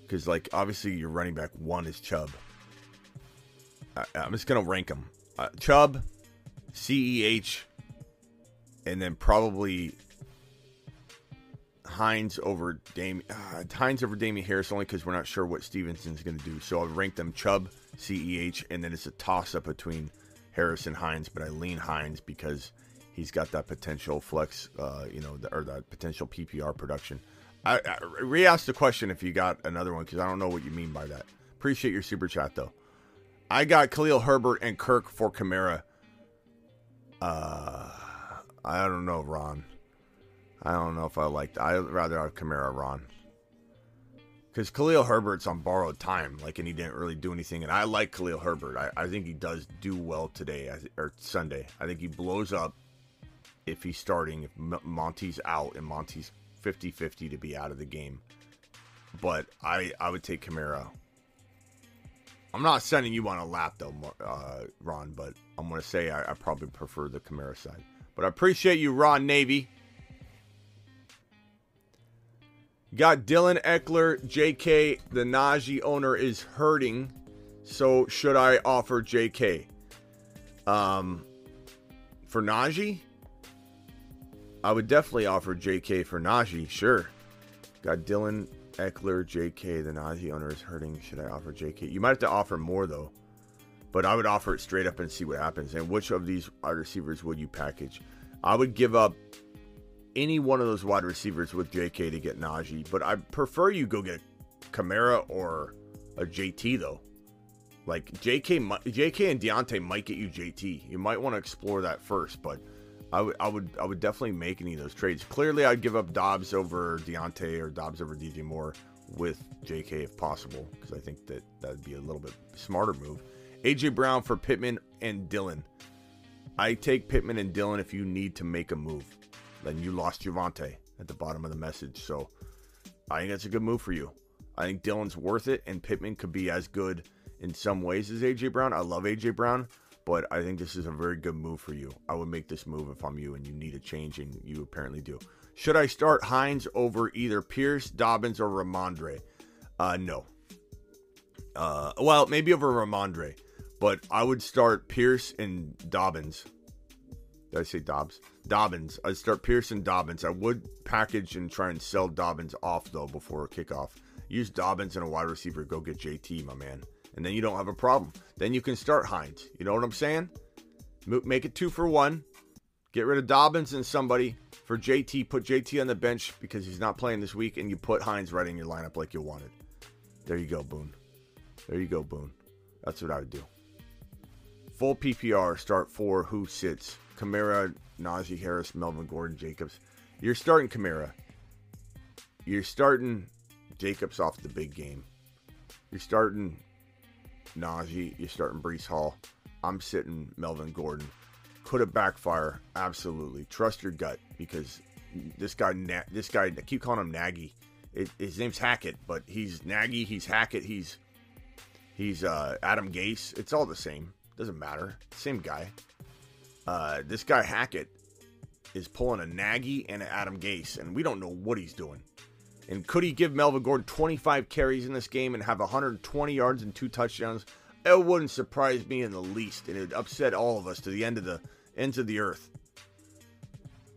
because like obviously your running back one is Chubb. I, I'm just gonna rank them: uh, Chubb, Ceh, and then probably Hines over Dame uh, Hines over Damien Harris only because we're not sure what Stevenson's going to do. So I'll rank them Chubb, Ceh, and then it's a toss up between Harris and Hines. But I lean Hines because he's got that potential flex, uh, you know, or that potential PPR production. I, I re-ask the question if you got another one because I don't know what you mean by that. Appreciate your super chat though. I got Khalil Herbert and Kirk for Kamara. Uh, I don't know, Ron. I don't know if I like. I'd rather have Kamara, Ron. because Khalil Herbert's on borrowed time, like, and he didn't really do anything. And I like Khalil Herbert. I, I think he does do well today or Sunday. I think he blows up if he's starting. If Monty's out and Monty's 50-50 to be out of the game, but I I would take Kamara. I'm not sending you on a lap though, uh, Ron, but I'm gonna say I, I probably prefer the Kamara side. But I appreciate you, Ron Navy. Got Dylan Ekeler, JK. The Najee owner is hurting. So should I offer JK? Um, for Najee, I would definitely offer JK for Najee. Sure. Got Dylan Ekeler, JK. The Najee owner is hurting. Should I offer JK? You might have to offer more though. But I would offer it straight up and see what happens. And which of these receivers would you package? I would give up any one of those wide receivers with JK to get Najee, but I prefer you go get Kamara or a JT though. Like JK, JK and Diontae might get you JT. You might want to explore that first, but I would, I would, I would definitely make any of those trades. Clearly, I'd give up Dobbs over Diontae or Dobbs over DJ Moore with JK if possible, because I think that that'd be a little bit smarter move. AJ Brown for Pittman and Dylan. I take Pittman and Dylan if you need to make a move. Then you lost Javonte at the bottom of the message. So I think that's a good move for you. I think Dylan's worth it, and Pittman could be as good in some ways as AJ Brown. I love AJ Brown, but I think this is a very good move for you. I would make this move if I'm you and you need a change, and you apparently do. Should I start Hines over either Pierce, Dobbins, or Rhamondre? Uh, no. Uh, well, maybe over Rhamondre, but I would start Pierce and Dobbins. Did I say Dobbs? Dobbins. I'd start Pearson Dobbins. I would package and try and sell Dobbins off though before kickoff. Use Dobbins and a wide receiver. Go get JT, my man, and then you don't have a problem. Then you can start Hines. You know what I'm saying? Make it two for one. Get rid of Dobbins and somebody for JT. Put JT on the bench because he's not playing this week, and you put Hines right in your lineup like you wanted. There you go, Boone. There you go, Boone. That's what I would do. Full PPR, start four. Who sits? Kamara, Najee Harris, Melvin Gordon, Jacobs. You're starting Kamara. You're starting Jacobs off the big game. You're starting Najee. You're starting Breece Hall. I'm sitting Melvin Gordon. Could it backfire? Absolutely. Trust your gut because this guy, this guy, I keep calling him Nagy. His name's Hackett, but he's Nagy. He's Hackett. He's he's uh, Adam Gase. It's all the same. Doesn't matter. Same guy. Uh, this guy Hackett is pulling a Nagy and an Adam Gase, and we don't know what he's doing. And could he give Melvin Gordon 25 carries in this game and have 120 yards and two touchdowns? It wouldn't surprise me in the least, and it would upset all of us to the end of the ends of the earth.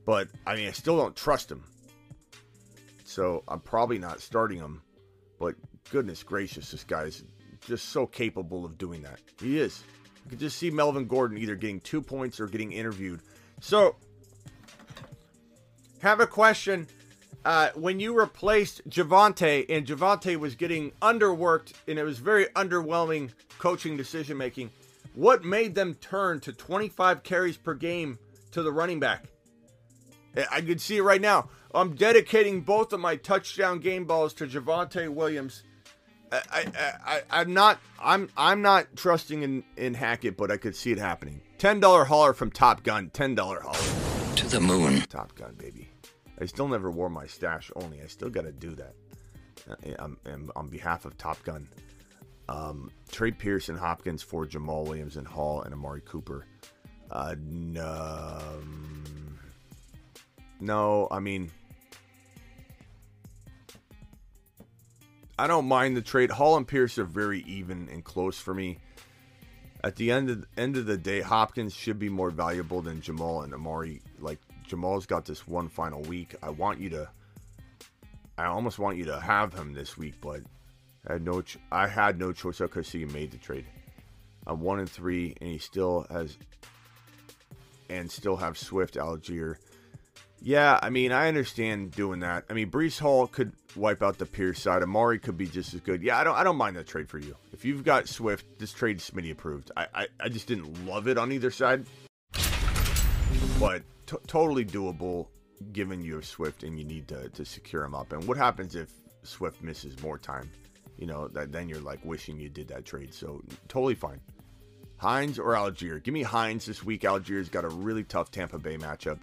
But I mean, I still don't trust him, so I'm probably not starting him. But goodness gracious, this guy's just so capable of doing that. He is. You could just see Melvin Gordon either getting two points or getting interviewed. So, have a question. Uh, when you replaced Javonte and Javonte was getting underworked and it was very underwhelming coaching decision making, what made them turn to 25 carries per game to the running back? I could see it right now. I'm dedicating both of my touchdown game balls to Javonte Williams I, I, I, am not, I'm, I'm not trusting in, in Hackett, but I could see it happening. Ten dollar hauler from Top Gun. Ten dollar hauler to the moon. Top Gun, baby. I still never wore my stash only. I still got to do that. I'm, uh, I'm, on behalf of Top Gun. Um, Trey Pearson, Hopkins for Jamaal Williams and Hall and Amari Cooper. Uh, no, um, no, I mean I don't mind the trade. Hall and Pierce are very even and close for me. At the end of the, end of the day, Hopkins should be more valuable than Jamaal and Amari. Like Jamaal's got this one final week. I want you to. I almost want you to have him this week, but I had no. Ch- I had no choice. I could see he made the trade. I'm one and three, and he still has, and still have Swift, Allgeier, yeah, I mean, I understand doing that. I mean, Breece Hall could wipe out the Pierce side. Amari could be just as good. Yeah, I don't, I don't mind that trade for you. If you've got Swift, this trade Smitty approved. I, I, I just didn't love it on either side, but t- totally doable given you have Swift and you need to, to secure him up. And what happens if Swift misses more time, you know, that then you're like wishing you did that trade. So totally fine. Hines or Allgeier? Give me Hines this week. Allgeier's got a really tough Tampa Bay matchup.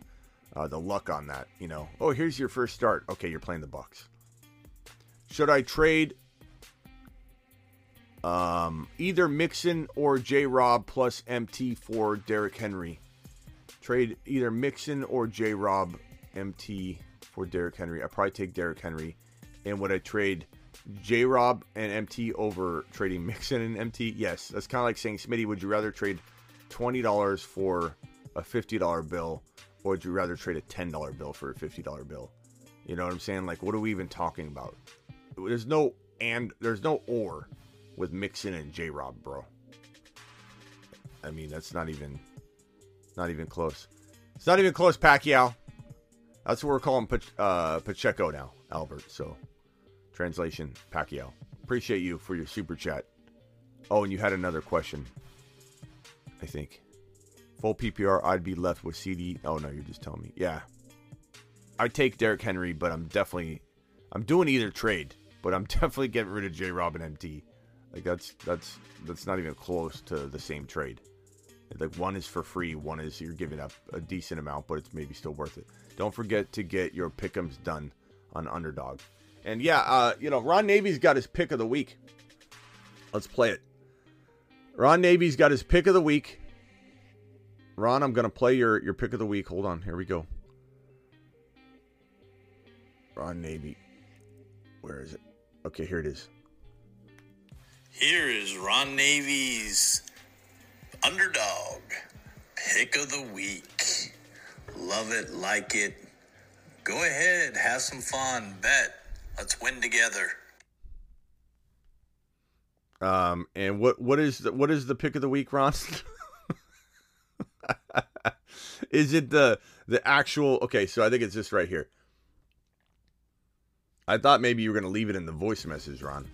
Uh, the luck on that, you know. Oh, here's your first start. Okay, you're playing the Bucks. Should I trade um, either Mixon or J Rob plus MT for Derrick Henry? Trade either Mixon or J Rob MT for Derrick Henry. I probably take Derrick Henry. And would I trade J Rob and MT over trading Mixon and MT? Yes. That's kind of like saying, Smitty, would you rather trade $20 for a $50 bill or would you rather trade a $10 bill for a $50 bill? You know what I'm saying? Like, what are we even talking about? There's no and, there's no or with Mixon and J Rob, bro. I mean, that's not even, not even close. It's not even close, Pacquiao. That's what we're calling uh, Pacheco now, Albert. So, translation, Pacquiao. Appreciate you for your super chat. Oh, and you had another question. I think. Full PPR, I'd be left with CD. Oh no, you're just telling me. Yeah, I take Derrick Henry, but I'm definitely, I'm doing either trade, but I'm [LAUGHS] definitely getting rid of J. Robin MT. Like that's that's that's not even close to the same trade. Like one is for free, one is you're giving up a decent amount, but it's maybe still worth it. Don't forget to get your pickums done on Underdog. And yeah, uh, you know, Ron Navy's got his pick of the week. Let's play it. Ron Navy's got his pick of the week. Ron, I'm gonna play your your pick of the week. Hold on, here we go. Ron Navy. Where is it? Okay, here it is. Here is Ron Navy's underdog pick of the week. Love it, like it. Go ahead, have some fun, bet. Let's win together. Um, and what what is the, what is the pick of the week, Ron? [LAUGHS] [LAUGHS] is it the the actual? Okay, so I think it's this right here. I thought maybe you were gonna leave it in the voice message, Ron.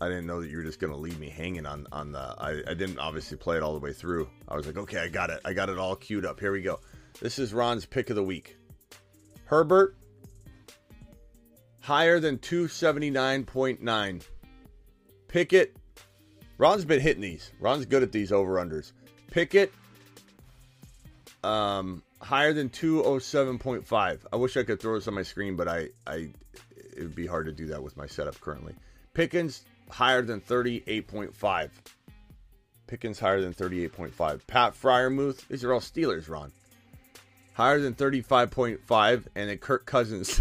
I didn't know that you were just gonna leave me hanging on on the. I, I didn't obviously play it all the way through. I was like, okay, I got it. I got it all queued up. Here we go. This is Ron's pick of the week. Herbert higher than 279.9. Pickett. Ron's been hitting these. Ron's good at these over unders. Pickett um higher than 207.5. I wish I could throw this on my screen, but I I it would be hard to do that with my setup currently. Pickens higher than 38.5. Pickens higher than 38.5. Pat Freiermuth, these are all Steelers, Ron. Higher than 35.5. And then Kirk Cousins.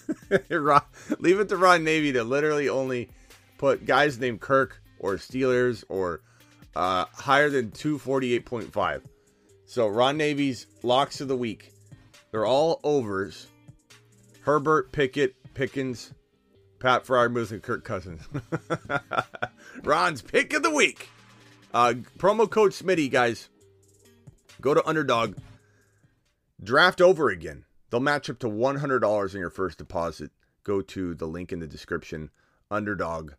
[LAUGHS] Ron, leave it to Ron Navy to literally only put guys named Kirk or Steelers or uh, higher than 248.5. So Ron Navy's locks of the week. They're all overs. Herbert, Pickett, Pickens, Pat Freiermuth, and Kirk Cousins. [LAUGHS] Ron's pick of the week. Uh, promo code Smitty, guys. Go to Underdog. Draft over again. They'll match up to $100 in your first deposit. Go to the link in the description. Underdog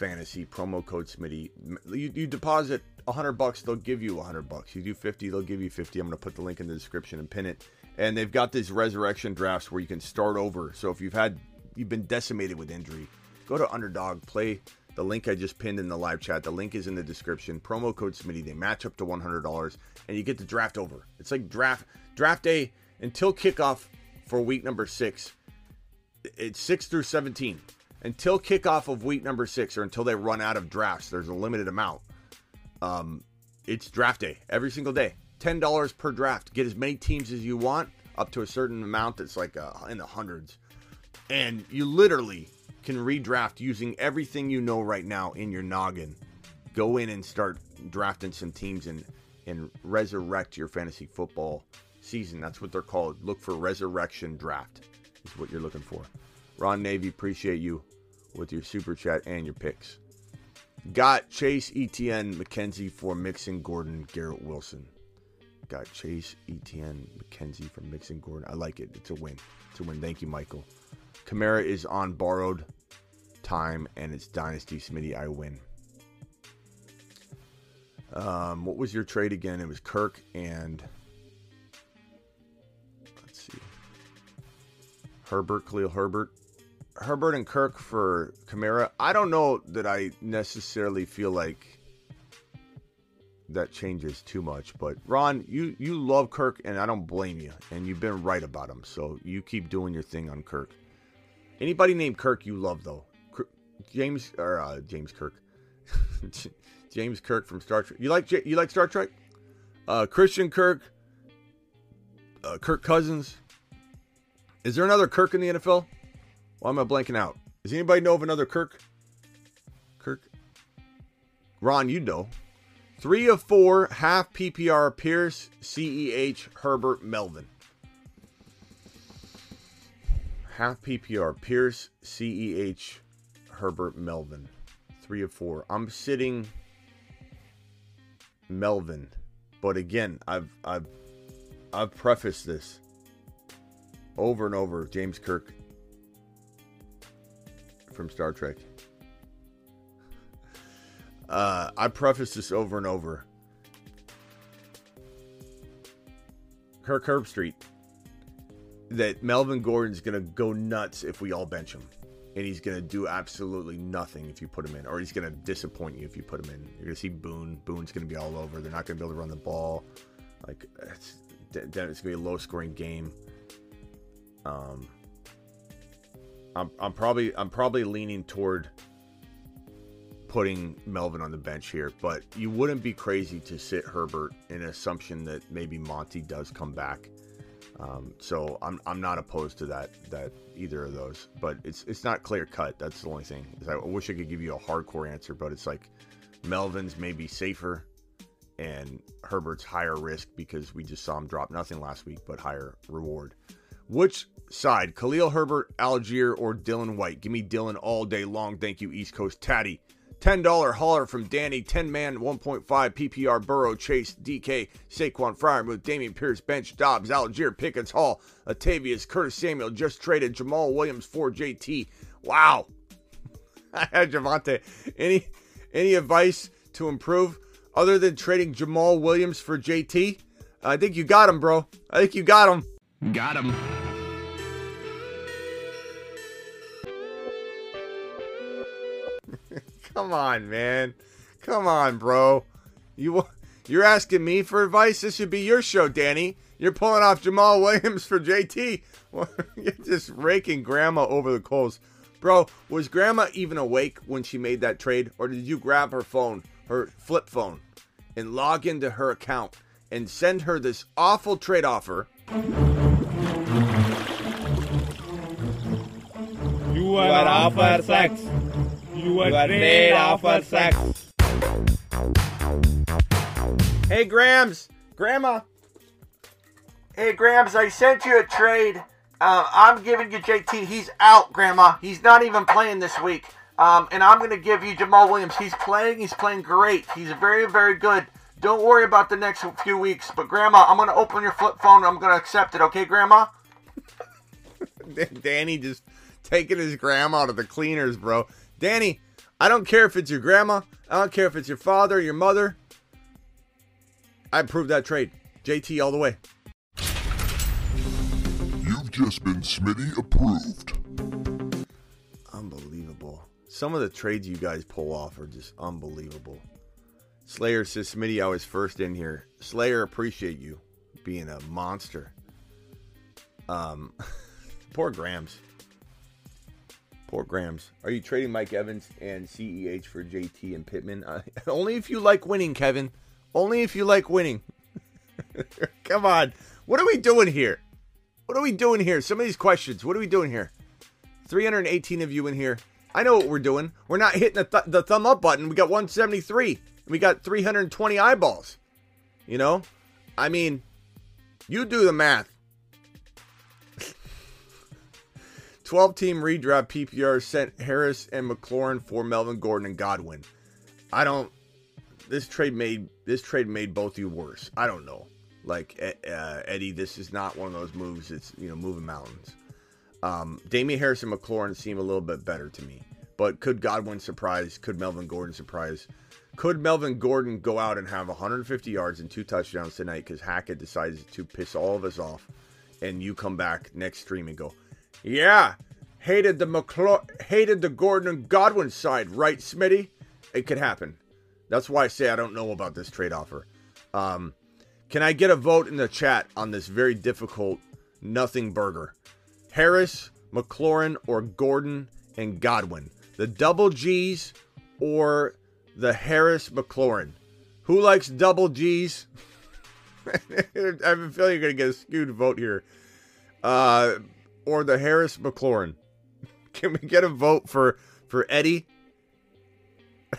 Fantasy promo code Smitty. You, you deposit 100 bucks, they'll give you 100 bucks. You do 50, they'll give you 50. I'm to put the link in the description and pin it. And they've got these resurrection drafts where you can start over. So if you've had you've been decimated with injury, go to Underdog, play the link I just pinned in the live chat. The link is in the description. Promo code Smitty. They match up to $100 and you get the draft over. It's like draft draft day until kickoff for week number 6. It's 6 through 17. Until kickoff of week number 6 or until they run out of drafts. There's a limited amount. Um it's draft day every single day. $10 per draft. Get as many teams as you want up to a certain amount that's like uh, in the hundreds. And you literally can redraft using everything you know right now in your noggin. Go in and start drafting some teams and and resurrect your fantasy football season. That's what they're called. Look for resurrection draft. Is what you're looking for. Ron Navy, appreciate you with your super chat and your picks. Got Chase, Etienne, McKenzie for Mixon, Gordon, Garrett Wilson. Got Chase, Etienne, McKenzie for Mixon, Gordon. I like it. It's a win. It's a win. Thank you, Michael. Kamara is on borrowed time, and it's Dynasty Smitty. I win. Um, what was your trade again? It was Kirk and let's see, Herbert, Khalil Herbert, Herbert and Kirk for Kamara. I don't know that I necessarily feel like that changes too much. But Ron, you you love Kirk, and I don't blame you. And you've been right about him, so you keep doing your thing on Kirk. Anybody named Kirk you love though? James or uh, James Kirk, [LAUGHS] James Kirk from Star Trek. You like you like Star Trek? Uh, Christian Kirk, uh, Kirk Cousins. Is there another Kirk in the NFL? Why am I blanking out? Does anybody know of another Kirk? Kirk? Ron, you know. Three of four, half PPR, Pierce, CEH, Herbert, Melvin. Half PPR, Pierce, CEH, Herbert, Melvin. Three of four. I'm sitting Melvin. But again, I've I've I've prefaced this over and over. James Kirk from Star Trek. Uh, I preface this over and over. Kirk Herbstreit that Melvin Gordon's going to go nuts if we all bench him. And he's going to do absolutely nothing if you put him in, or he's going to disappoint you if you put him in. You're going to see Boone. Boone's going to be all over. They're not going to be able to run the ball. Like, it's, it's going to be a low scoring game. Um, I'm, I'm probably I'm probably leaning toward putting Melvin on the bench here, but you wouldn't be crazy to sit Herbert in assumption that maybe Monty does come back. Um, so I'm, I'm not opposed to that that either of those, but it's it's not clear cut. That's the only thing. I wish I could give you a hardcore answer, but it's like Melvin's maybe safer and Herbert's higher risk because we just saw him drop nothing last week, but higher reward. Which side, Khalil Herbert, Allgeier, or Dylan White? Give me Dylan all day long. Thank you, East Coast Tatty. $10 hauler from Danny, 10 man, 1.5 PPR, Burrow, Chase, DK, Saquon Freiermuth, Dameon Pierce, Bench, Dobbs, Allgeier, Pickens, Hall, Atavius, Curtis Samuel, just traded Jamaal Williams for JT. Wow. [LAUGHS] I had Javonte. Any any advice to improve other than trading Jamaal Williams for JT? I think you got him, bro. I think you got him. Got him. Come on, man. Come on, bro. You you're asking me for advice. This should be your show, Danny. You're pulling off Jamaal Williams for JT. [LAUGHS] You're just raking Grandma over the coals, bro. Was Grandma even awake when she made that trade, or did you grab her phone, her flip phone, and log into her account and send her this awful trade offer? You are offer sex. You are trade offer sex. Hey, Grams, Grandma. Hey, Grams, I sent you a trade. Uh, I'm giving you JT. He's out, Grandma. He's not even playing this week. Um, and I'm going to give you Jamaal Williams. He's playing. He's playing great. He's very, very good. Don't worry about the next few weeks. But, Grandma, I'm going to open your flip phone. I'm going to accept it. Okay, Grandma? [LAUGHS] Danny just taking his grandma to the cleaners, bro. Danny, I don't care if it's your grandma. I don't care if it's your father, your mother. I approve that trade. JT all the way. You've just been Smitty approved. Unbelievable. Some of the trades you guys pull off are just unbelievable. Slayer says, Smitty, I was first in here. Slayer, appreciate you being a monster. Um, [LAUGHS] poor Grams. Poor Grams. Are you trading Mike Evans and CEH for JT and Pittman? Uh, [LAUGHS] only if you like winning, Kevin. Only if you like winning. [LAUGHS] Come on. What are we doing here? What are we doing here? Some of these questions. What are we doing here? 318 of you in here. I know what we're doing. We're not hitting the, th- the thumb up button. We got 173. We got 320 eyeballs. You know? I mean, you do the math. 12 team redraft PPR sent Harris and McLaurin for Melvin Gordon and Godwin. I don't. This trade made this trade made both you worse. I don't know. Like uh, Eddie, this is not one of those moves. It's you know moving mountains. Um, Damien Harris and McLaurin seem a little bit better to me. But could Godwin surprise? Could Melvin Gordon surprise? Could Melvin Gordon go out and have 150 yards and two touchdowns tonight because Hackett decides to piss all of us off, and you come back next stream and go, yeah, hated the McClure, hated the Gordon and Godwin side, right, Smitty? It could happen. That's why I say I don't know about this trade offer. Um, can I get a vote in the chat on this very difficult nothing burger? Harris, McLaurin, or Gordon and Godwin? The double G's or the Harris McLaurin? Who likes double G's? [LAUGHS] I have a feeling you're going to get a skewed vote here. Uh, or the Harris McLaurin. [LAUGHS] Can we get a vote for for Eddie? [LAUGHS]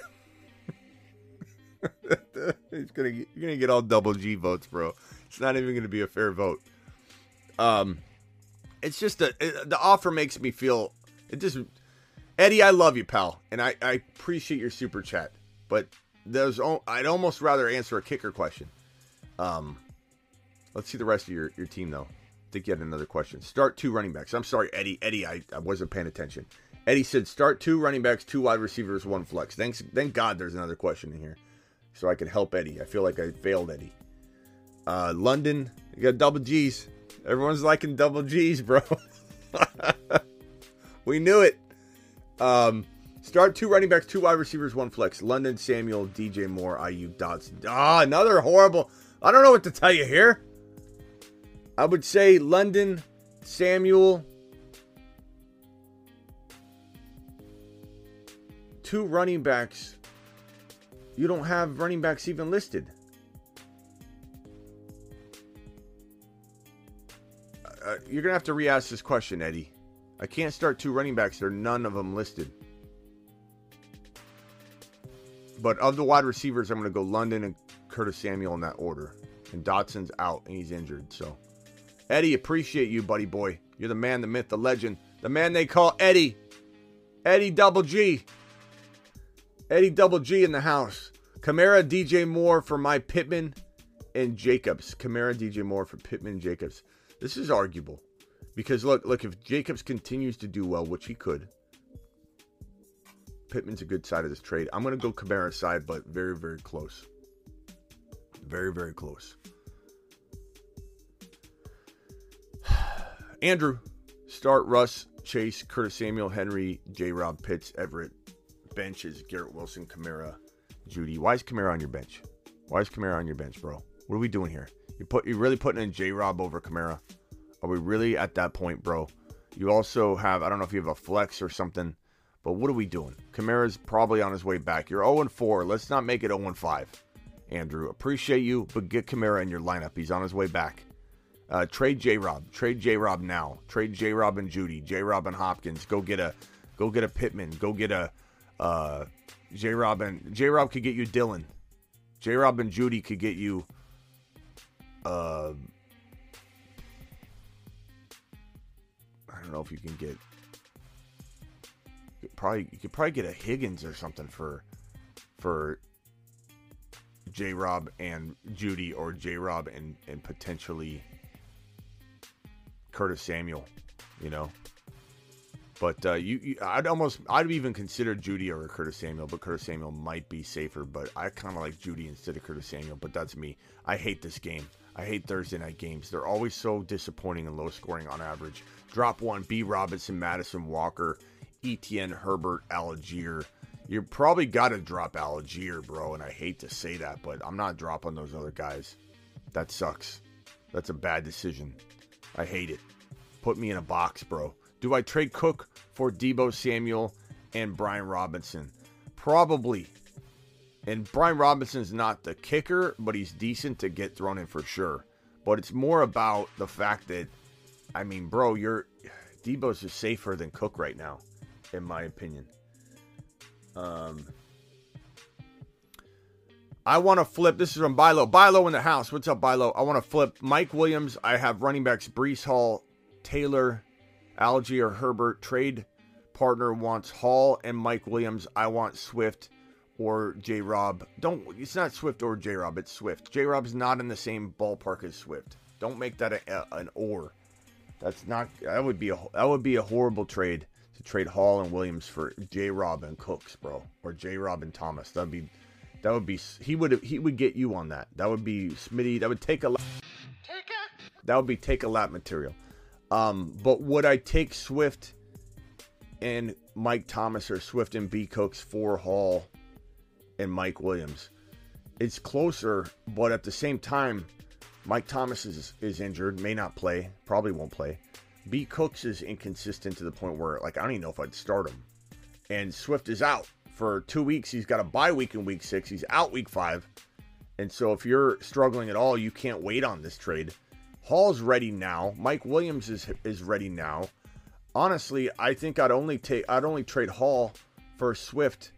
He's gonna get, you're gonna get all double G votes, bro. It's not even gonna be a fair vote. Um, it's just a it, the offer makes me feel it just Eddie, I love you, pal, and I I appreciate your super chat, but there's I'd almost rather answer a kicker question. Um, let's see the rest of your your team though. Think you had another question. Start two running backs. I'm sorry, Eddie. Eddie, I, I wasn't paying attention. Eddie said start two running backs, two wide receivers, one flex. Thanks, thank God there's another question in here so I could help Eddie. I feel like I failed Eddie. Uh, London, you got double G's. Everyone's liking double G's, bro. [LAUGHS] we knew it. Um, start two running backs, two wide receivers, one flex. London, Samuel, DJ Moore, IU, Dotson. Ah, another horrible. I don't know what to tell you here. I would say London, Samuel, two running backs you don't have running backs even listed. Uh, you're gonna have to re-ask this question, Eddie. I can't start two running backs. There are none of them listed. But of the wide receivers, I'm gonna go London and Curtis Samuel in that order. And Dotson's out and he's injured. So, Eddie, appreciate you, buddy boy. You're the man, the myth, the legend, the man they call Eddie. Eddie Double G. Eddie Double G in the house. Kamara, DJ Moore for my Pittman and Jacobs. Kamara, DJ Moore for Pittman and Jacobs. This is arguable because look, look, if Jacobs continues to do well, which he could, Pittman's a good side of this trade. I'm to go Kamara side, but very, very close. Very, very close. Andrew, start Russ, Chase, Curtis Samuel, Henry, J. Rob Pitts, Everett, benches, Garrett Wilson, Kamara, Jeudy. Why is Kamara on your bench? Why is Kamara on your bench, bro? What are we doing here? You put you really putting in J Rob over Kamara? Are we really at that point, bro? You also have I don't know if you have a flex or something, but what are we doing? Kamara's probably on his way back. You're 0 4. Let's not make it 0 5. Andrew, appreciate you, but get Kamara in your lineup. He's on his way back. Uh, trade J Rob. Trade J Rob now. Trade J Rob and Jeudy. J Rob and Hopkins. Go get a go get a Pittman. Go get a uh, J Rob and J Rob could get you Dillon. J Rob and Jeudy could get you. Uh, I don't know if you can get. Probably you could probably get a Higgins or something for for J Rob and Jeudy or J Rob and and potentially Curtis Samuel. You know, but uh, you, you, I'd almost, I'd even consider Jeudy or Curtis Samuel, but Curtis Samuel might be safer. But I kind of like Jeudy instead of Curtis Samuel. But that's me. I hate this game. I hate Thursday night games. They're always so disappointing and low scoring on average. Drop one: B. Robinson, Mattison Walker, Etienne, Herbert, Allgeier. You probably got to drop Allgeier, bro. And I hate to say that, but I'm not dropping those other guys. That sucks. That's a bad decision. I hate it. Put me in a box, bro. Do I trade Cook for Deebo Samuel and Brian Robinson? Probably. And Brian Robinson's not the kicker, but he's decent to get thrown in for sure. But it's more about the fact that, I mean, bro, you're Deebo's just safer than Cook right now, in my opinion. Um, I want to flip. This is from Bilo. Bilo in the house. What's up, Bilo? I want to flip Mike Williams. I have running backs Breece Hall, Taylor, Allgeier Herbert. Trade partner wants Hall and Mike Williams. I want Swift or J Rob. Don't. It's not Swift or J Rob. It's Swift. J Rob's not in the same ballpark as Swift. Don't make that a, a, an or. That's not. That would be a. That would be a horrible trade to trade Hall and Williams for J Rob and Cooks, bro, or J Rob and Thomas. That'd be. That would be. He would. He would get you on that. That would be Smitty. That would take a. That would be take a lap material. Um, but would I take Swift and Mike Thomas or Swift and B Cooks for Hall and Mike Williams. It's closer, but at the same time, Mike Thomas is, is injured, may not play, probably won't play. B Cooks is inconsistent to the point where, like, I don't even know if I'd start him. And Swift is out for two weeks. He's got a bye week in week six. He's out week five. And so if you're struggling at all, you can't wait on this trade. Hall's ready now. Mike Williams is is ready now. Honestly, I think I'd only take I'd only trade Hall for Swift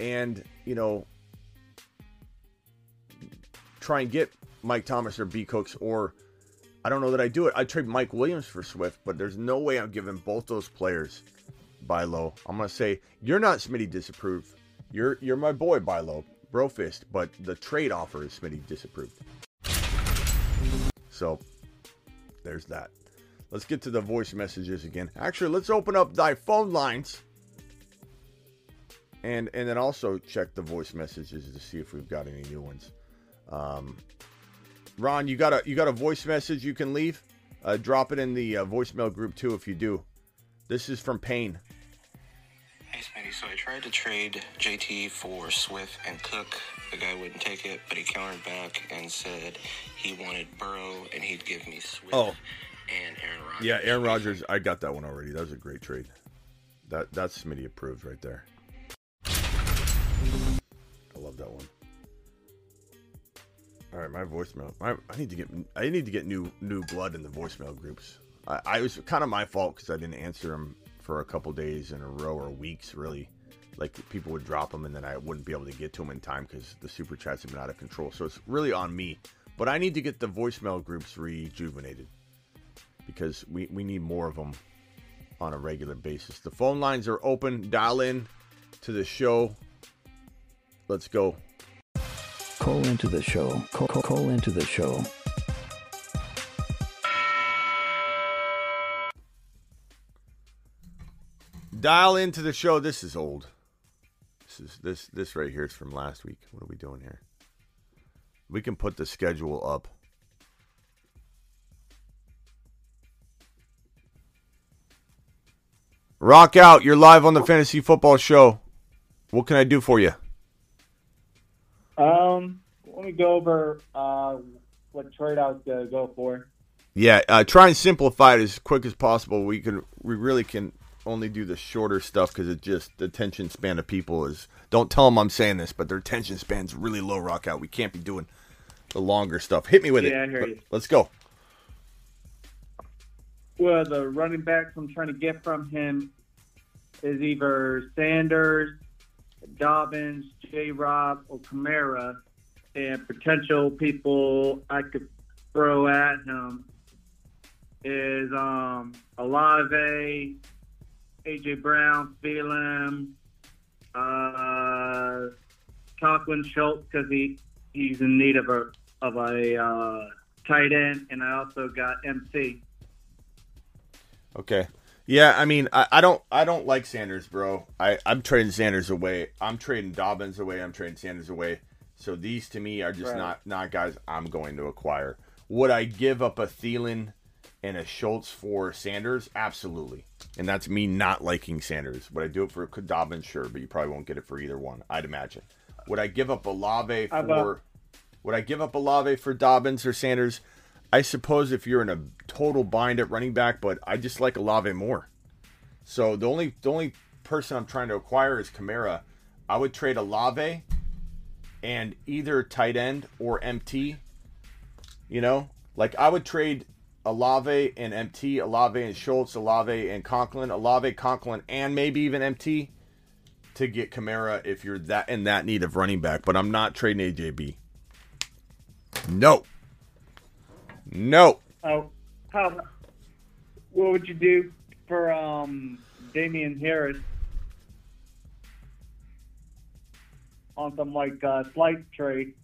and, you know, try and get Mike Thomas or B Cooks or I don't know that I do it. I'd trade Mike Williams for Swift, but there's no way I'm giving both those players buy low. I'm gonna say you're not Smitty disapproved. You're you're my boy buy low, Brofist, but the trade offer is Smitty disapproved. So there's that. Let's get to the voice messages again. Actually, let's open up thy phone lines. And and then also check the voice messages to see if we've got any new ones. Um, Ron, you got a you got a voice message you can leave. Uh, drop it in the uh, voicemail group too if you do. This is from Payne. Hey, Smitty. So I tried to trade JT for Swift and Cook. The guy wouldn't take it, but he countered back and said he wanted Burrow and he'd give me Swift Oh. and Aaron Rodgers. Yeah, Aaron Rodgers. I got that one already. That was a great trade. That that's Smitty approved right there. I love that one. All right, my voicemail. I, I need to get I need to get new new blood in the voicemail groups. I, I was kind of my fault because I didn't answer them for a couple days in a row or weeks. Really, like people would drop them and then I wouldn't be able to get to them in time because the super chats have been out of control. So it's really on me. But I need to get the voicemail groups rejuvenated because we, we need more of them on a regular basis. The phone lines are open. Dial in to the show. Let's go. Call into the show. Call, call, call into the show. Dial into the show. This is old. This is this this right here is from last week. What are we doing here? We can put the schedule up. Rock out. You're live on the Fantasy Football Show. What can I do for you? Um, let me go over uh, what trade I was gonna go for. Yeah, uh, try and simplify it as quick as possible. We can, we really can only do the shorter stuff because it just the attention span of people is. Don't tell them I'm saying this, but their attention span's really low. Rock out. We can't be doing the longer stuff. Hit me with Yeah, I it. hear Let- you. Let's go. Well, the running backs I'm trying to get from him is either Sanders, Dobbins, J. Rob, or Kamara, and potential people I could throw at him is um Olave, AJ Brown, Thielen, uh, Conklin Schultz because he he's in need of a of a uh, tight end, and I also got MC. Okay. Yeah, I mean, I, I don't, I don't like Sanders, bro. I, I'm trading Sanders away. I'm trading Dobbins away. I'm trading Sanders away. So these to me are just Right. not, not guys I'm going to acquire. Would I give up a Thielen and a Schultz for Sanders? Absolutely. And that's me not liking Sanders. Would I do it for Dobbins? Sure, but you probably won't get it for either one. I'd imagine. Would I give up Olave How for? about- Would I give up Olave for Dobbins or Sanders? I suppose if you're in a total bind at running back, but I just like Olave more. So the only the only person I'm trying to acquire is Kamara. I would trade Olave and either tight end or MT. You know, like I would trade Olave and MT, Olave and Schultz, Olave and Conklin, Olave, Conklin, and maybe even MT to get Kamara if you're that in that need of running back. But I'm not trading AJB. No. No. Oh, how? What would you do for um Damien Harris on some like uh, slight trade?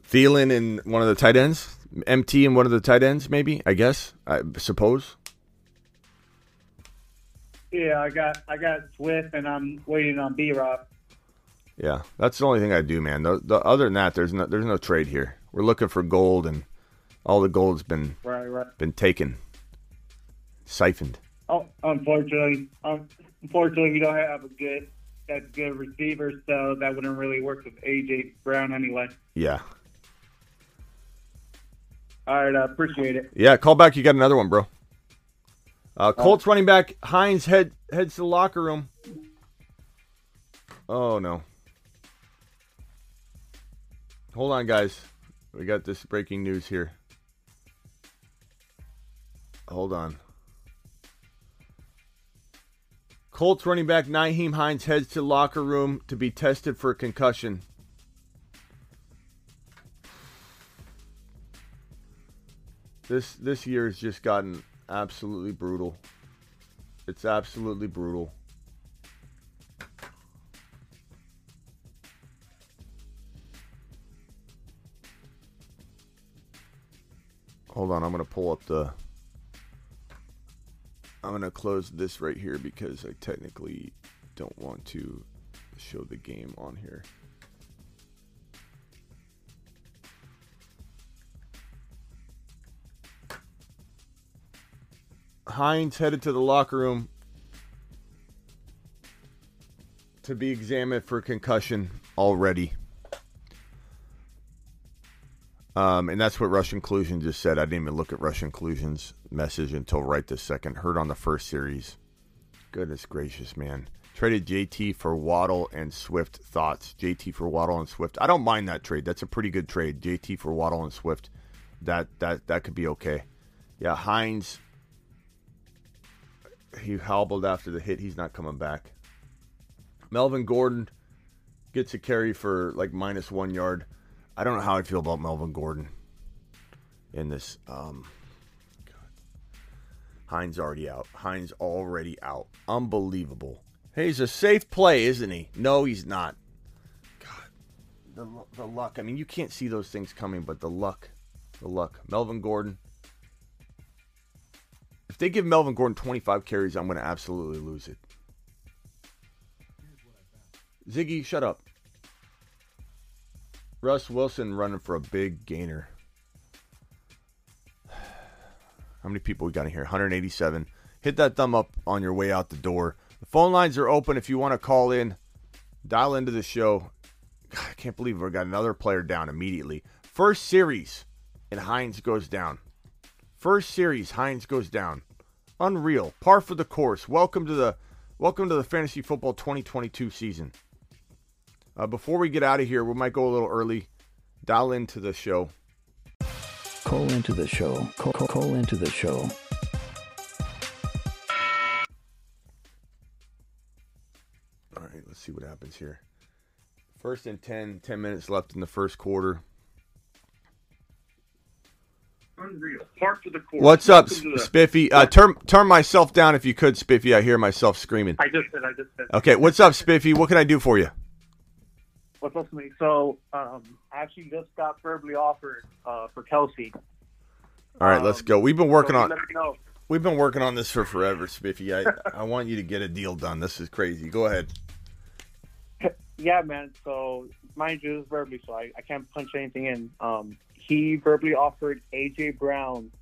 Thielen and one of the tight ends, MT and one of the tight ends, maybe. I guess. I suppose. Yeah, I got I got Swift, and I'm waiting on B Rob. Yeah, that's the only thing I do, man. The, the other than that, there's no there's no trade here. We're looking for gold, and all the gold's been Right, right. been taken, siphoned. Oh, unfortunately, um, unfortunately, we don't have a good that good receiver, so that wouldn't really work with AJ Brown anyway. Yeah. All right, I appreciate it. Yeah, call back. You got another one, bro. Uh, Colts running back Hines head heads to the locker room. Oh no. Hold on, guys. We got this breaking news here. Hold on. Colts running back Nyheim Hines heads to locker room to be tested for a concussion. This this year has just gotten absolutely brutal. It's absolutely brutal. Hold on, I'm going to pull up the I'm going to close this right here because I technically don't want to show the game on here. Hines headed to the locker room to be examined for concussion already. Um, and that's what Russian Collusion just said. I didn't even look at Russian Collusion's message until right this second. Heard on the first series. Goodness gracious, man. Traded JT for Waddle and Swift. Thoughts? JT for Waddle and Swift. I don't mind that trade. That's a pretty good trade. JT for Waddle and Swift. That that that could be okay. Yeah, Hines. He hobbled after the hit. He's not coming back. Melvin Gordon gets a carry for like minus one yard. I don't know how I feel about Melvin Gordon in this. Um, Hines already out. Hines already out. Unbelievable. Hey, he's a safe play, isn't he? No, he's not. God, the the luck. I mean, you can't see those things coming, but the luck, the luck. Melvin Gordon. They give Melvin Gordon 25 carries, I'm going to absolutely lose it. Ziggy, shut up. Russ Wilson running for a big gainer. [SIGHS] How many people we got in here? 187. Hit that thumb up on your way out the door. The phone lines are open if you want to call in. Dial into the show. God, [SIGHS] I can't believe we got another player down immediately. First series, and Hines goes down. First series, Hines goes down. Unreal. Par for the course. Welcome to the welcome to the fantasy football 2022 season. Uh, before we get out of here, we might go a little early. Dial into the show. Call into the show. Call, call, call into the show. All right, let's see what happens here. First and 10, 10 minutes left in the first quarter. Unreal. Part of the course. What's up, the- Spiffy? Uh, turn turn myself down if you could, Spiffy. I hear myself screaming. I just said. I just said. Okay, what's up, Spiffy? What can I do for you? What's up, to me? So, um, I actually just got verbally offered uh, for Kelce. All right, let's go. We've been working so on we've been working on this for forever, Spiffy. I I want you to get a deal done. This is crazy. Go ahead. [LAUGHS] Yeah, man. So, mind you, this is verbally, so I, I can't punch anything in. Um, he verbally offered AJ Brown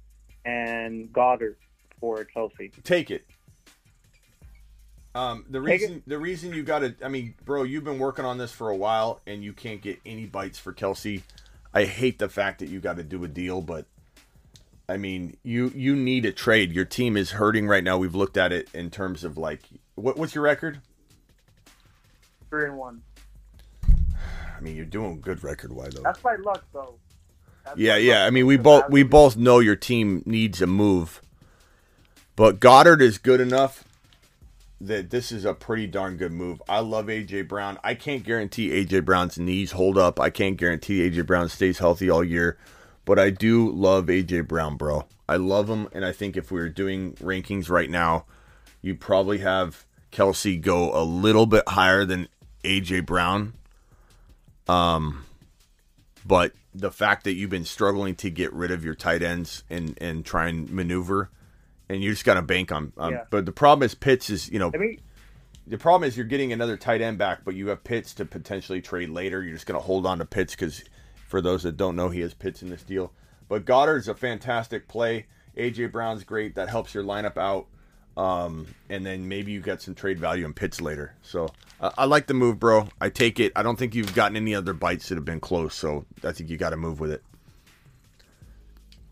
and Goddard for Kelce. Take it. Um, the Take reason the reason you got to I mean, bro, you've been working on this for a while and you can't get any bites for Kelce. I hate the fact that you got to do a deal, but I mean, you you need a trade. Your team is hurting right now. We've looked at it in terms of like what, what's your record? Three and one. I mean, you're doing good record wise though. That's by luck, though. Yeah, yeah. I mean, we both we both know your team needs a move, but Goddard is good enough that this is a pretty darn good move. I love AJ Brown. I can't guarantee AJ Brown's knees hold up. I can't guarantee AJ Brown stays healthy all year, but I do love AJ Brown, bro. I love him, and I think if we were doing rankings right now, you'd probably have Kelce go a little bit higher than AJ Brown. Um, but the fact that you've been struggling to get rid of your tight ends and and try and maneuver, and you just got to bank on. Um, Yeah. But the problem is Pitts is you know I mean, the problem is you're getting another tight end back, but you have Pitts to potentially trade later. You're just going to hold on to Pitts because for those that don't know, he has Pitts in this deal. But Goddard's a fantastic play. AJ Brown's great. That helps your lineup out. Um, and then maybe you got some trade value in Pitts later. So uh, I like the move, bro. I take it. I don't think you've gotten any other bites that have been close. So I think you got to move with it.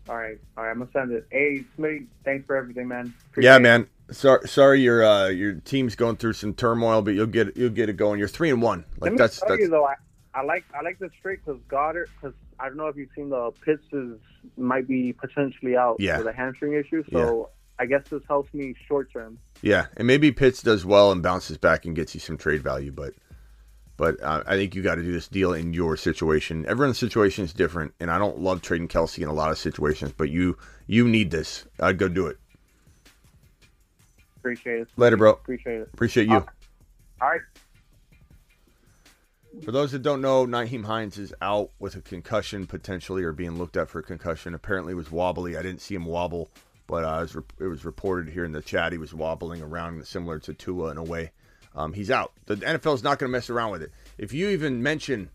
All right, all right. I'm gonna send it. Hey, Smitty, thanks for everything, man. yeah, Appreciate it. man. Sorry, sorry, your uh, your team's going through some turmoil, but you'll get you'll get it going. You're three and one. Let Like me that's tell that's you though, I, I like I like this trade because Goddard because I don't know if you've seen the Pitts is might be potentially out Yeah. with a hamstring issue. So I guess this helps me short term. Yeah, and maybe Pitts does well and bounces back and gets you some trade value, but but uh, I think you got to do this deal in your situation. Everyone's situation is different, and I don't love trading Kelce in a lot of situations, but you you need this. I'd go do it. Appreciate it. Later, bro. Appreciate it. Appreciate you. Uh, all right. For those that don't know, Nyheim Hines is out with a concussion potentially, or being looked at for a concussion. Apparently, it was wobbly. I didn't see him wobble, but uh, it, was, it was reported here in the chat he was wobbling around, similar to Tua in a way. Um, he's out. The NFL is not going to mess around with it. If you even mention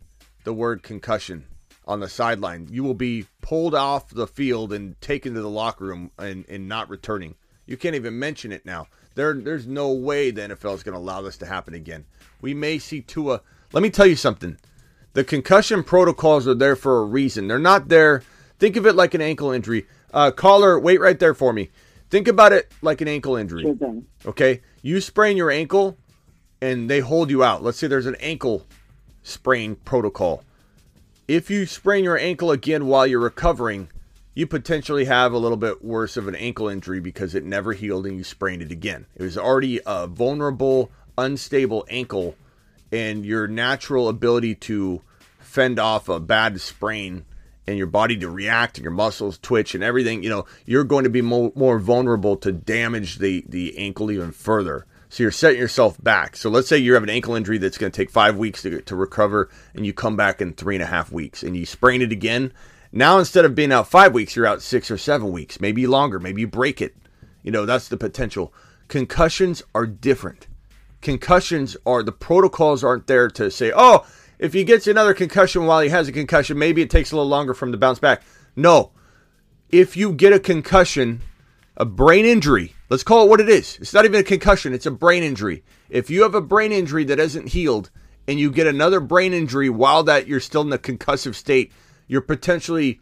the word concussion on the sideline, you will be pulled off the field and taken to the locker room and, and not returning. You can't even mention it now. There, there's no way the NFL is going to allow this to happen again. We may see Tua. Let me tell you something. The concussion protocols are there for a reason. They're not there. Think of it like an ankle injury. Uh, caller, wait right there for me. Think about it like an ankle injury. Okay, you sprain your ankle, and they hold you out. Let's say there's an ankle sprain protocol. If you sprain your ankle again while you're recovering, you potentially have a little bit worse of an ankle injury because it never healed and you sprained it again. It was already a vulnerable, unstable ankle, and your natural ability to fend off a bad sprain and your body to react and your muscles twitch and everything, you know, you're going to be more, more vulnerable to damage the, the ankle even further. So you're setting yourself back. So let's say you have an ankle injury that's going to take five weeks to, to recover, and you come back in three and a half weeks, and you sprain it again. Now instead of being out five weeks, you're out six or seven weeks, maybe longer. Maybe you break it. You know that's the potential. Concussions are different. Concussions are the protocols aren't there to say, oh, if he gets another concussion while he has a concussion, maybe it takes a little longer for him to bounce back. No, if you get a concussion, a brain injury, let's call it what it is. It's not even a concussion, it's a brain injury. If you have a brain injury that isn't healed and you get another brain injury while that you're still in the concussive state, you're potentially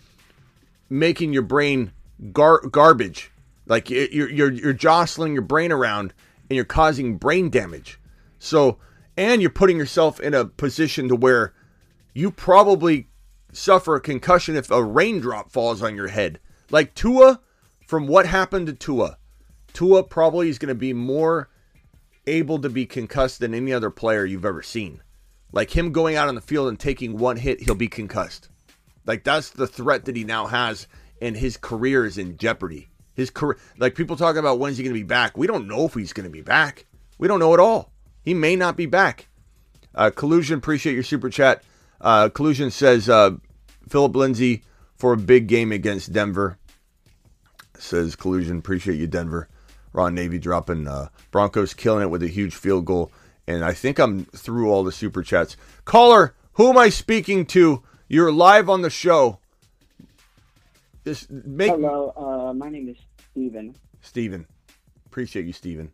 making your brain gar- garbage. Like you're you're you're jostling your brain around and you're causing brain damage. So, and you're putting yourself in a position to where you probably suffer a concussion if a raindrop falls on your head. Like Tua, from what happened to Tua, Tua probably is going to be more able to be concussed than any other player you've ever seen. Like him going out on the field and taking one hit, he'll be concussed. Like that's the threat that he now has, and his career is in jeopardy. His career, like people talking about when's he going to be back. We don't know if he's going to be back. We don't know at all. He may not be back. Uh, Collusion, appreciate your super chat. Uh, Collusion says uh, Phillip Lindsay for a big game against Denver. Says Collusion, appreciate you, Denver. Ron Navy dropping uh, Broncos killing it with a huge field goal. And I think I'm through all the super chats. Caller, who am I speaking to? You're live on the show. Just make Hello, uh, my name is Steven. Steven. Appreciate you, Steven.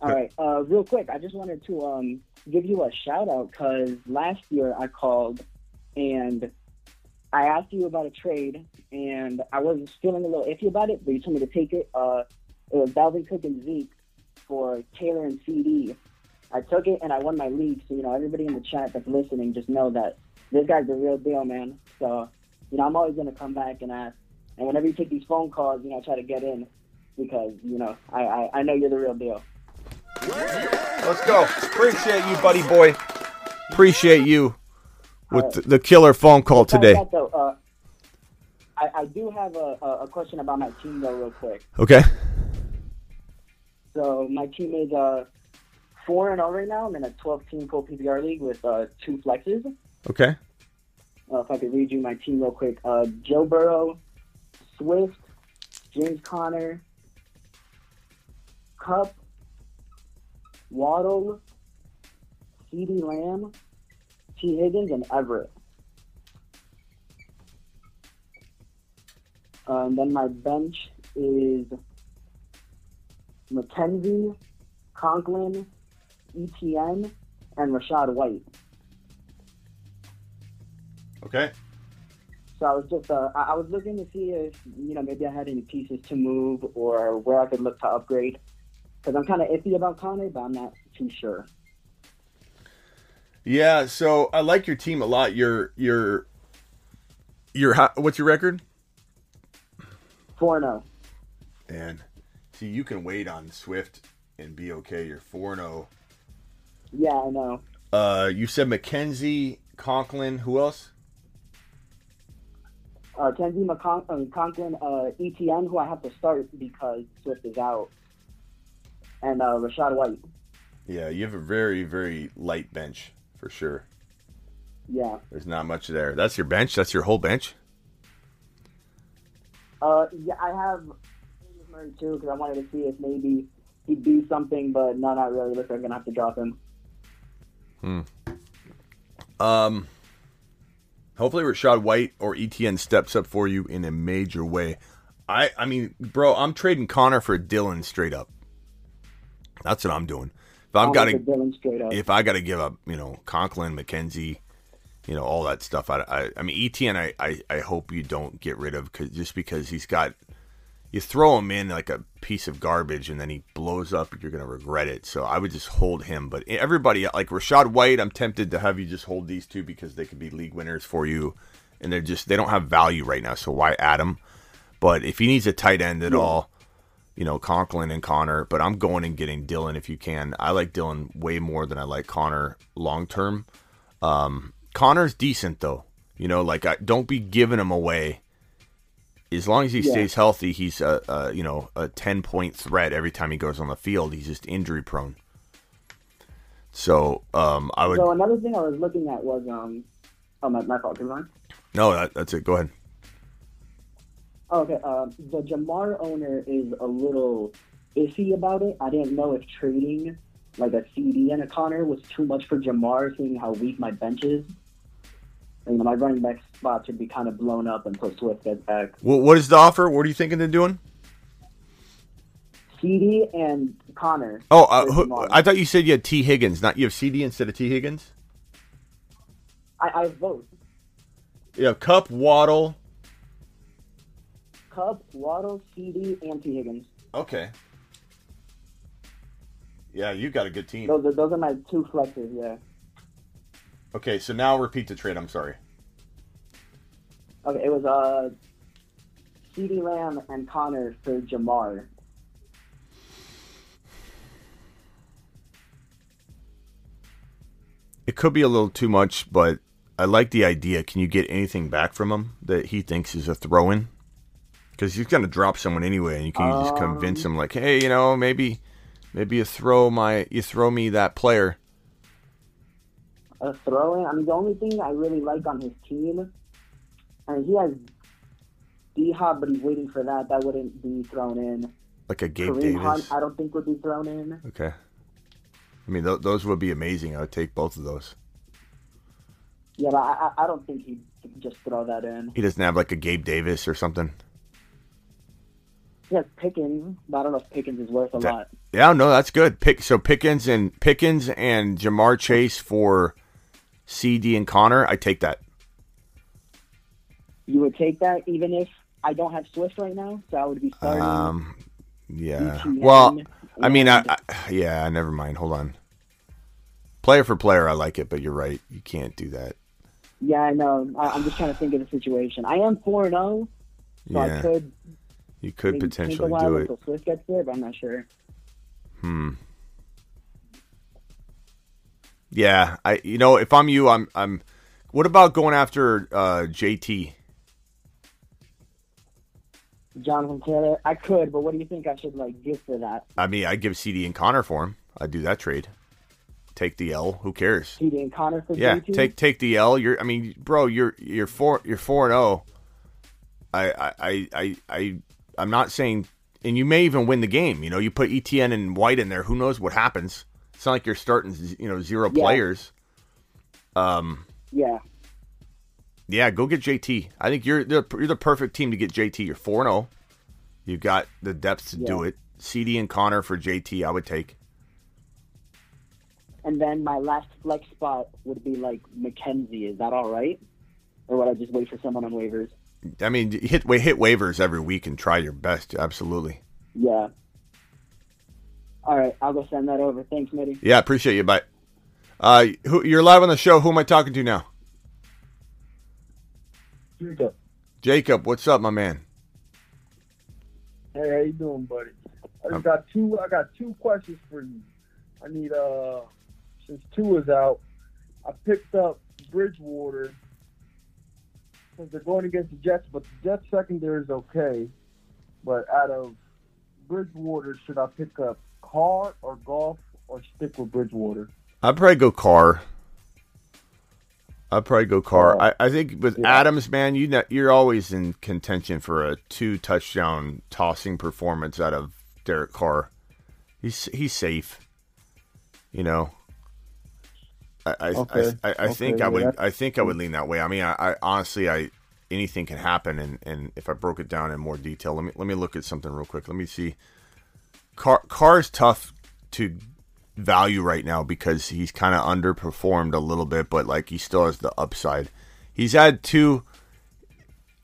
All right, uh, real quick, I just wanted to um, give you a shout out because last year I called and I asked you about a trade and I was feeling a little iffy about it, but you told me to take it. Uh, it was Dalvin Cook and Zeke for Taylor and CeeDee. I took it and I won my league. So, you know, everybody in the chat that's listening, just know that this guy's the real deal, man. So, you know, I'm always going to come back and ask. And whenever you take these phone calls, you know, I try to get in because, you know, I, I, I know you're the real deal. Let's go. Appreciate you, buddy boy. Appreciate you with the, the killer phone call today. uh, I, I do have a, a, a question about my team, though, real quick. Okay. So my team is uh, 4 and 0 right now. I'm in a 12 team full PPR league with uh, two flexes. Okay. Uh, if I could read you my team real quick uh, Joe Burrow, Swift, James Conner, Kupp, Waddle, CeeDee Lamb, T. Higgins, and Everett. Uh, and then my bench is McKenzie, Conklin, Etienne, and Rachaad White. Okay. So I was just uh, I I was looking to see if you know maybe I had any pieces to move or where I could look to upgrade because I'm kind of iffy about Conner, but I'm not too sure. Yeah, so I like your team a lot. Your your your what's your record? Four zero. And see, you can wait on Swift and be okay. You're four zero. Yeah, I know. Uh, you said McKenzie, Conklin. Who else? Uh, Kenzie McCon- uh, Conklin, uh, Etienne, who I have to start because Swift is out, and uh, Rachaad White. Yeah, you have a very very light bench for sure. Yeah. There's not much there. That's your bench. That's your whole bench. Uh, yeah, I have Murray too because I wanted to see if maybe he'd do something, but no, not really. Looks like I'm gonna have to drop him. Hmm. Um. Hopefully, Rachaad White or Etienne steps up for you in a major way. I, I mean, bro, I'm trading Conner for Dillon straight up. That's what I'm doing. If I've got to, at Dillon straight up. if I got to give up, you know, Conklin, McKenzie, you know, all that stuff. I, I, I mean, Etienne, I, I, I hope you don't get rid of cause, just because he's got, you throw him in like a piece of garbage and then he blows up, you're going to regret it. So I would just hold him. But everybody, like Rachaad White, I'm tempted to have you just hold these two because they could be league winners for you. And they're just, they don't have value right now. So why add them? But if he needs a tight end at Yeah. all, you know, Conklin and Conner, but I'm going and getting Dillon if you can. I like Dillon way more than I like Conner long term. Um, Conner's decent though. You know, like I don't be giving him away. As long as he Yeah. stays healthy, he's a, a you know a ten point threat every time he goes on the field. He's just injury prone. So um, I would So another thing I was looking at was um, oh my my fault, Devon. no, that, that's it. Go ahead. Okay, uh, the Ja'Marr owner is a little iffy about it. I didn't know if trading like a CeeDee and a Conner was too much for Ja'Marr, seeing how weak my bench is. You know, my running back spots would be kind of blown up until Swift gets back. Well, what is the offer? What are you thinking of doing? CeeDee and Conner. Oh, uh, who, I thought you said you had T Higgins. Not you have CeeDee instead of T Higgins. I, I have both. You have Kupp, Waddle. Kupp, Waddle, CeeDee, and T. Higgins. Okay. Yeah, you got a good team. Those are those are my two flexes. Yeah. Okay, so now repeat the trade. I'm sorry. Okay, it was uh, CeeDee Lamb and Conner for Ja'Marr. It could be a little too much, but I like the idea. Can you get anything back from him that he thinks is a throw in? Because he's going to drop someone anyway, and you can just convince um. him, like, hey, you know, maybe, maybe you throw my, you throw me that player. a throw in. I mean, the only thing I really like on his team, and he has D Hop, but he's waiting for that. That wouldn't be thrown in. Like a Gabe Kareem Davis. Hunt, I don't think would be thrown in. Okay. I mean, th- those would be amazing. I would take both of those. Yeah, but I I don't think he'd just throw that in. He doesn't have like a Gabe Davis or something. Has Pickens, but I don't know if Pickens is worth a That- lot. Yeah, no, that's good. Pick so Pickens and Pickens and Ja'Marr Chase for CeeDee and Conner. I take that. You would take that even if I don't have Swift right now, so I would be starting. Um, yeah. Etienne Well, I mean, I, I yeah. Never mind. Hold on. Player for player, I like it, but you're right. You can't do that. yeah, I know. I, I'm just trying to think of the situation. I am four and zero, so Yeah. I could You could potentially do it. until Swift gets there, but I'm not sure. Hmm. Yeah, I. You know, if I'm you, I'm. I'm. What about going after uh, JT? Jonathan Taylor, I could, but what do you think I should like give for that? I mean, I'd give CeeDee and Conner for him. I'd do that trade. Take the L. Who cares? TD and Conner for Yeah, JT? take take the L. You're. I mean, bro, you're you're four. You're four and zero. I I I I I I'm not saying, and you may even win the game. You know, you put Etienne and White in there. Who knows what happens? It's not like you're starting. You know, zero Yeah. players. Um. Yeah. Yeah, go get JT. I think you're the you're the perfect team to get JT. You're four and zero. You've got the depth to do it. CeeDee and Conner for JT, I would take. And then my last flex spot would be like McKenzie. Is that all right? Or would I just wait for someone on waivers? I mean, hit hit waivers every week and try your best. Absolutely. Yeah. All right, I'll go send that over. Thanks, Mitty. Yeah, appreciate you. Bye. Uh, who, you're live on the show. Who am I talking to now? Jacob. Jacob, what's up, my man? Hey, how you doing, buddy? I just got two. I got two questions for you. I need uh, since two is out, I picked up Bridgewater because they're going against the Jets, but the Jets secondary is okay. But out of Bridgewater, should I pick up Carr or Goff or stick with Bridgewater? I'd probably go Carr. I'd probably go Carr. Oh. I, I think with Adams, man, you know, you're always in contention for a two touchdown tossing performance out of Derek Carr. He's he's safe. You know. I I, Okay. I, I, I think Okay, I would. I think I would lean that way. I mean, I, I honestly I anything can happen, and, and if I broke it down in more detail, let me let me look at something real quick. Let me see. Car Carr is tough to value right now because he's kind of underperformed a little bit, but like he still has the upside. He's had two.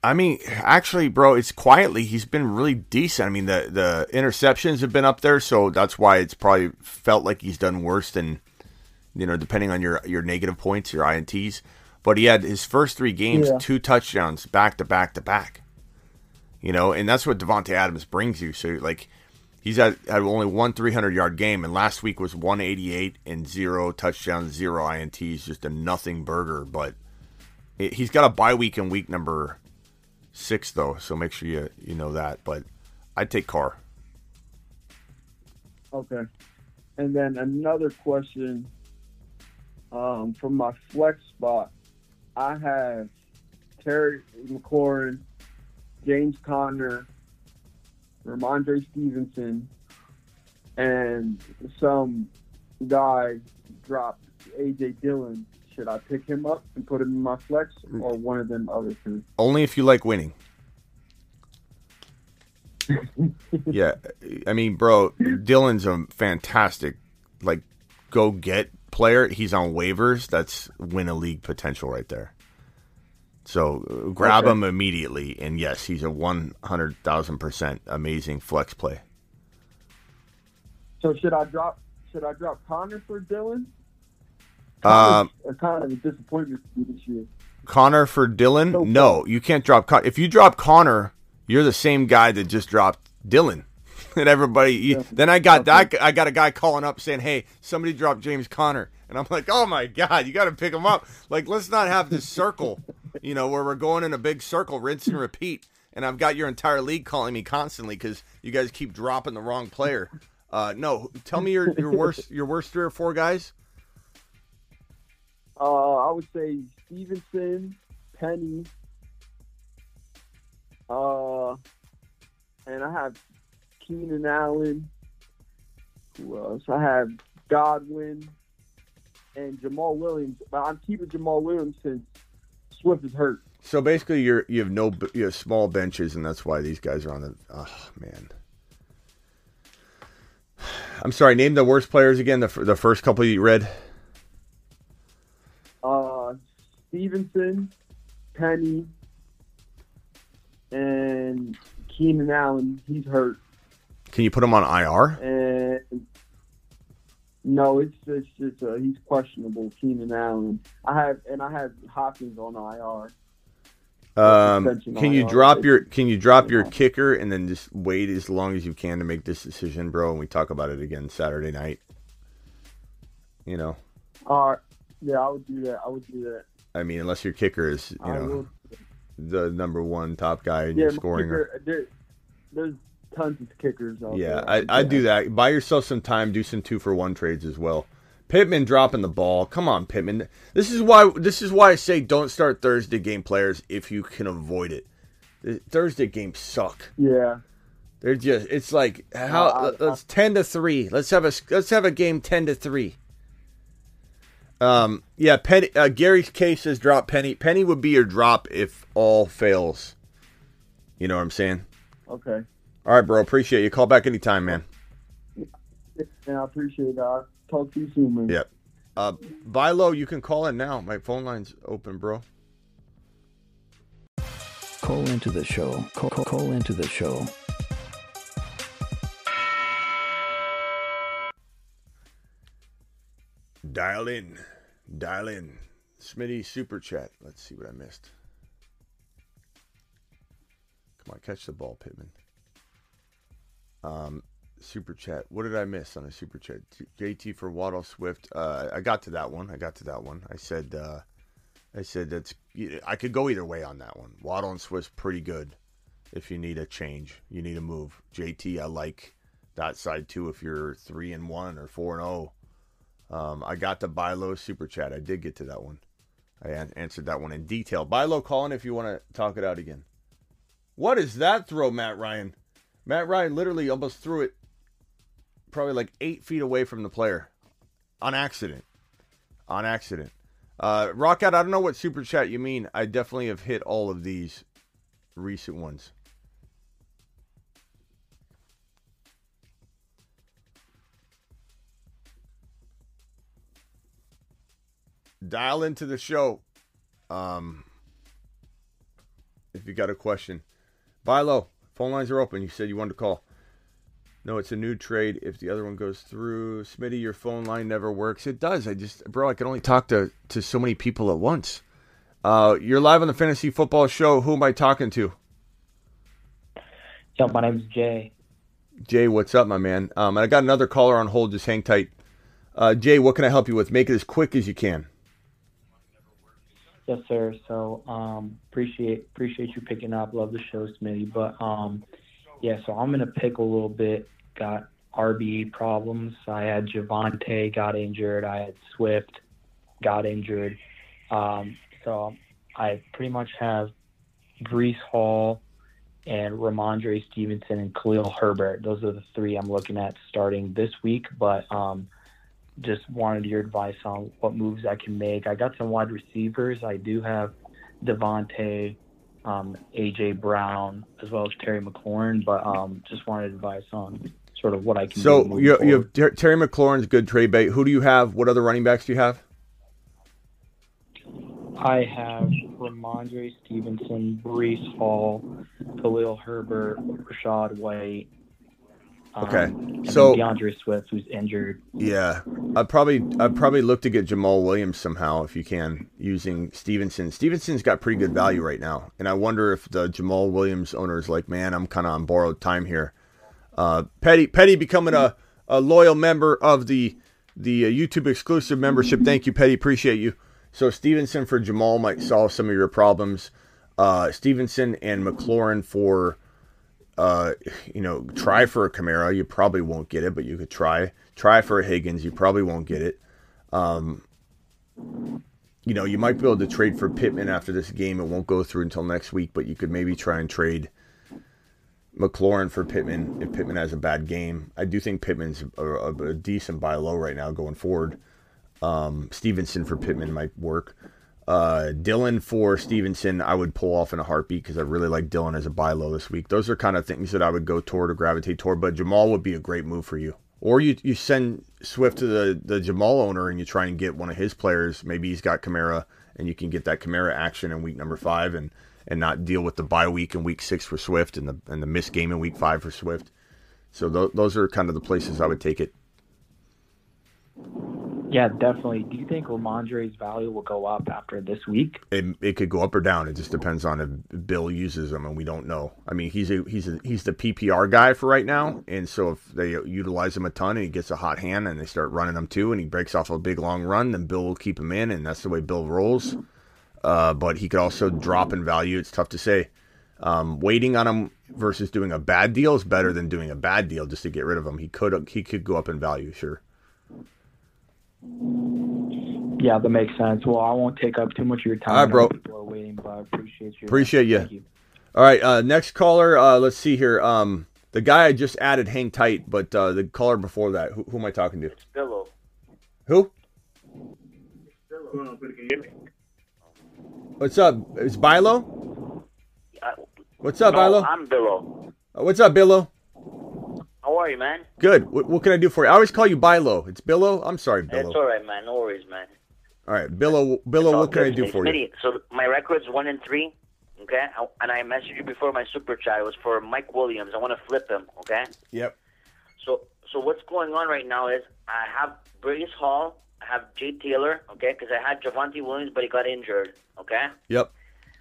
I mean, actually, bro, it's quietly he's been really decent. I mean, the the interceptions have been up there, so that's why it's probably felt like he's done worse than you know, depending on your your negative points, your ints. But he had his first three games, Yeah. two touchdowns, back to back to back. You know, and that's what Davante Adams brings you. So like, he's had, had only one 300 yard game, and last week was 188 and zero touchdowns, zero ints, just a nothing burger. But it, he's got a bye week in week number six though, so make sure you you know that. But I'd take Carr. Okay. And then another question um, from my flex spot. I have Terry McLaurin, James Conner, Rhamondre Stevenson, and some guy dropped AJ Dillon. Should I pick him up and put him in my flex or one of them other two? Only if you like winning. [LAUGHS] yeah, I mean, bro, Dillon's a fantastic, like, go get player. He's on waivers. That's win a league potential right there. So grab Okay. him immediately, and yes, he's a one hundred thousand percent amazing flex play. So should I drop? Should I drop Conner for Dillon? Um, a kind of a disappointment this year. Conner for Dillon? No, you can't drop. Conner. if you drop Conner, you're the same guy that just dropped Dillon. [LAUGHS] and everybody, you, then I got that. I got a guy calling up saying, "Hey, somebody dropped James Conner," and I'm like, "Oh my god, you got to pick him up!" Like, let's not have this circle, you know, where we're going in a big circle, rinse and repeat. And I've got your entire league calling me constantly because you guys keep dropping the wrong player. Uh, no, tell me your your worst [LAUGHS] your worst three or four guys. Uh, I would say Stevenson, Penny, uh, and I have Keenan Allen. Who else? I have Godwin and Jamaal Williams. But I'm keeping Jamaal Williams since Swift is hurt. So basically, you're you have no you have small benches, and that's why these guys are on the. Oh man. I'm sorry. Name the worst players again. The the first couple you read. Uh, Stevenson, Penny, and Keenan Allen. He's hurt. Can you put him on IR? And no, it's just, just uh, he's questionable. Keenan Allen. I have and I have Hopkins on IR. Um, can you drop your Can you drop your kicker and then just wait as long as you can to make this decision, bro? And we talk about it again Saturday night. You know, All right. Yeah, I would do that. I would do that. I mean, unless your kicker is you I know the number one top guy and Yeah, you're scoring. kicker, there, there's tons of kickers Yeah, there. I, I do that. Buy yourself some time. Do some two for one trades as well. Pittman dropping the ball. Come on, Pittman. This is why. This is why I say don't start Thursday game players if you can avoid it. Thursday games suck. Yeah. They're just. It's like how. I- I- let's ten to three. Let's have a let's have a game ten to three. Um. Yeah. Penny. Uh, Gary's case says drop Penny. Penny would be your drop if all fails. You know what I'm saying? Okay. All right, bro. Appreciate you. Call back anytime, man. Yeah, I appreciate that. I'll talk to you soon, man. Yep. Uh, buy low. You can call in now. My phone line's open, bro. Call into the show. Call, call, call into the show. Dial in. Dial in. Smitty super chat. Let's see what I missed. Come on, catch the ball, Pittman. Um, super chat. What did I miss on a super chat? JT for Waddle Swift. Uh, I got to that one. I got to that one. I said. Uh, I said that's. I could go either way on that one. Waddle and Swift's pretty good. If you need a change, you need a move. JT, I like that side too. If you're three and one or four and zero. Um, I got the buy low super chat. I did get to that one. I an- answered that one in detail. Buy low, call in if you want to talk it out again. What is that throw, Matt Ryan? Matt Ryan literally almost threw it probably like eight feet away from the player on accident. On accident. Uh, Rockout, I don't know what super chat you mean. I definitely have hit all of these recent ones. dial into the show. Um, if you got a question, buy low. Phone lines are open. You said you wanted to call. No, it's a new trade. If the other one goes through, Smitty, your phone line never works. It does. I just, bro, I can only talk to to so many people at once. Uh, you're live on the fantasy football show. Who am I talking to? Yo, my name's Jay. Jay, what's up, my man? Um, I got another caller on hold. Just hang tight. Uh, Jay, what can I help you with? Make it as quick as you can. Yes, sir. So um, appreciate appreciate you picking up. Love the show, Smitty. But um, yeah, so I'm in a pickle a little bit. Got RBE problems. I had Javonte got injured. I had Swift got injured. Um, so I pretty much have Breece Hall and Rhamondre Stevenson and Khalil Herbert. Those are the three I'm looking at starting this week. But um, just wanted your advice on what moves I can make. I got some wide receivers. I do have DeVonta, um, AJ Brown, as well as Terry McLaurin, but um, just wanted advice on sort of what I can do. So you, you have Ter- Terry McLaurin's good trade bait. Who do you have? What other running backs do you have? I have Rhamondre Stevenson, Breece Hall, Khalil Herbert, Rachaad White. Um, Okay, then so- D'Andre Swift, who's injured. Yeah, I'd probably I'd probably look to get Jamaal Williams somehow if you can using Stevenson. Stevenson's got pretty good value right now, and I wonder if the Jamaal Williams owner is like, man, I'm kind of on borrowed time here. Uh, Petty Petty becoming a, a loyal member of the the uh, YouTube exclusive membership. Thank you, Petty. Appreciate you. So Stevenson for Jamaal might solve some of your problems. Uh, Stevenson and McLaurin for uh, you know, try for a Kamara. You probably won't get it, but you could try. Try for a Higgins. You probably won't get it. Um, you know, you might be able to trade for Pittman after this game. It won't go through until next week, but you could maybe try and trade McLaurin for Pittman if Pittman has a bad game. I do think Pittman's a, a, a decent buy low right now going forward. Um, Stevenson for Pittman might work. Uh, Dillon for Stevenson, I would pull off in a heartbeat because I really like Dillon as a buy low this week. Those are kind of things that I would go toward or gravitate toward. But Jamaal would be a great move for you. Or you you send Swift to the, the Jamaal owner and you try and get one of his players. Maybe he's got Kamara and you can get that Kamara action in week number five and, and not deal with the bye week in week six for Swift and the and the missed game in week five for Swift. So th- those are kind of the places I would take it. Yeah, definitely. Do you think Rhamondre's value will go up after this week? It, it could go up or down. It just depends on if Bill uses them, and we don't know. I mean, he's a he's a, he's the PPR guy for right now, and so if they utilize him a ton and he gets a hot hand and they start running him too, and he breaks off a big long run, then Bill will keep him in, and that's the way Bill rolls. Uh, but he could also drop in value. It's tough to say. Um, waiting on him versus doing a bad deal is better than doing a bad deal just to get rid of him. He could he could go up in value, sure. Yeah, that makes sense. Well, I won't take up too much of your time. All right, I know bro. People are waiting, but I appreciate you. Appreciate you. Thank you. All right, uh, next caller. Uh, let's see here. Um, the guy I just added, hang tight, but uh, the caller before that, who, who am I talking to? Billo. Who? What's up? Is Bilo? What's up, no, Bilo? I'm Billo. Uh, what's up, Billo? are you, man? Good. What, what can I do for you? I always call you Bilo. It's Billo. I'm sorry, Billo. It's all right, man. No worries, man. All right, Billo. Billo, what can I do for you? So my record's one and three. Okay, I- and I messaged you before my super chat. It was for Mike Williams. I want to flip him. Okay. Yep. So so what's going on right now is I have Breece Hall. I have Jay Taylor. Okay, because I had Javonte Williams, but he got injured. Okay. Yep.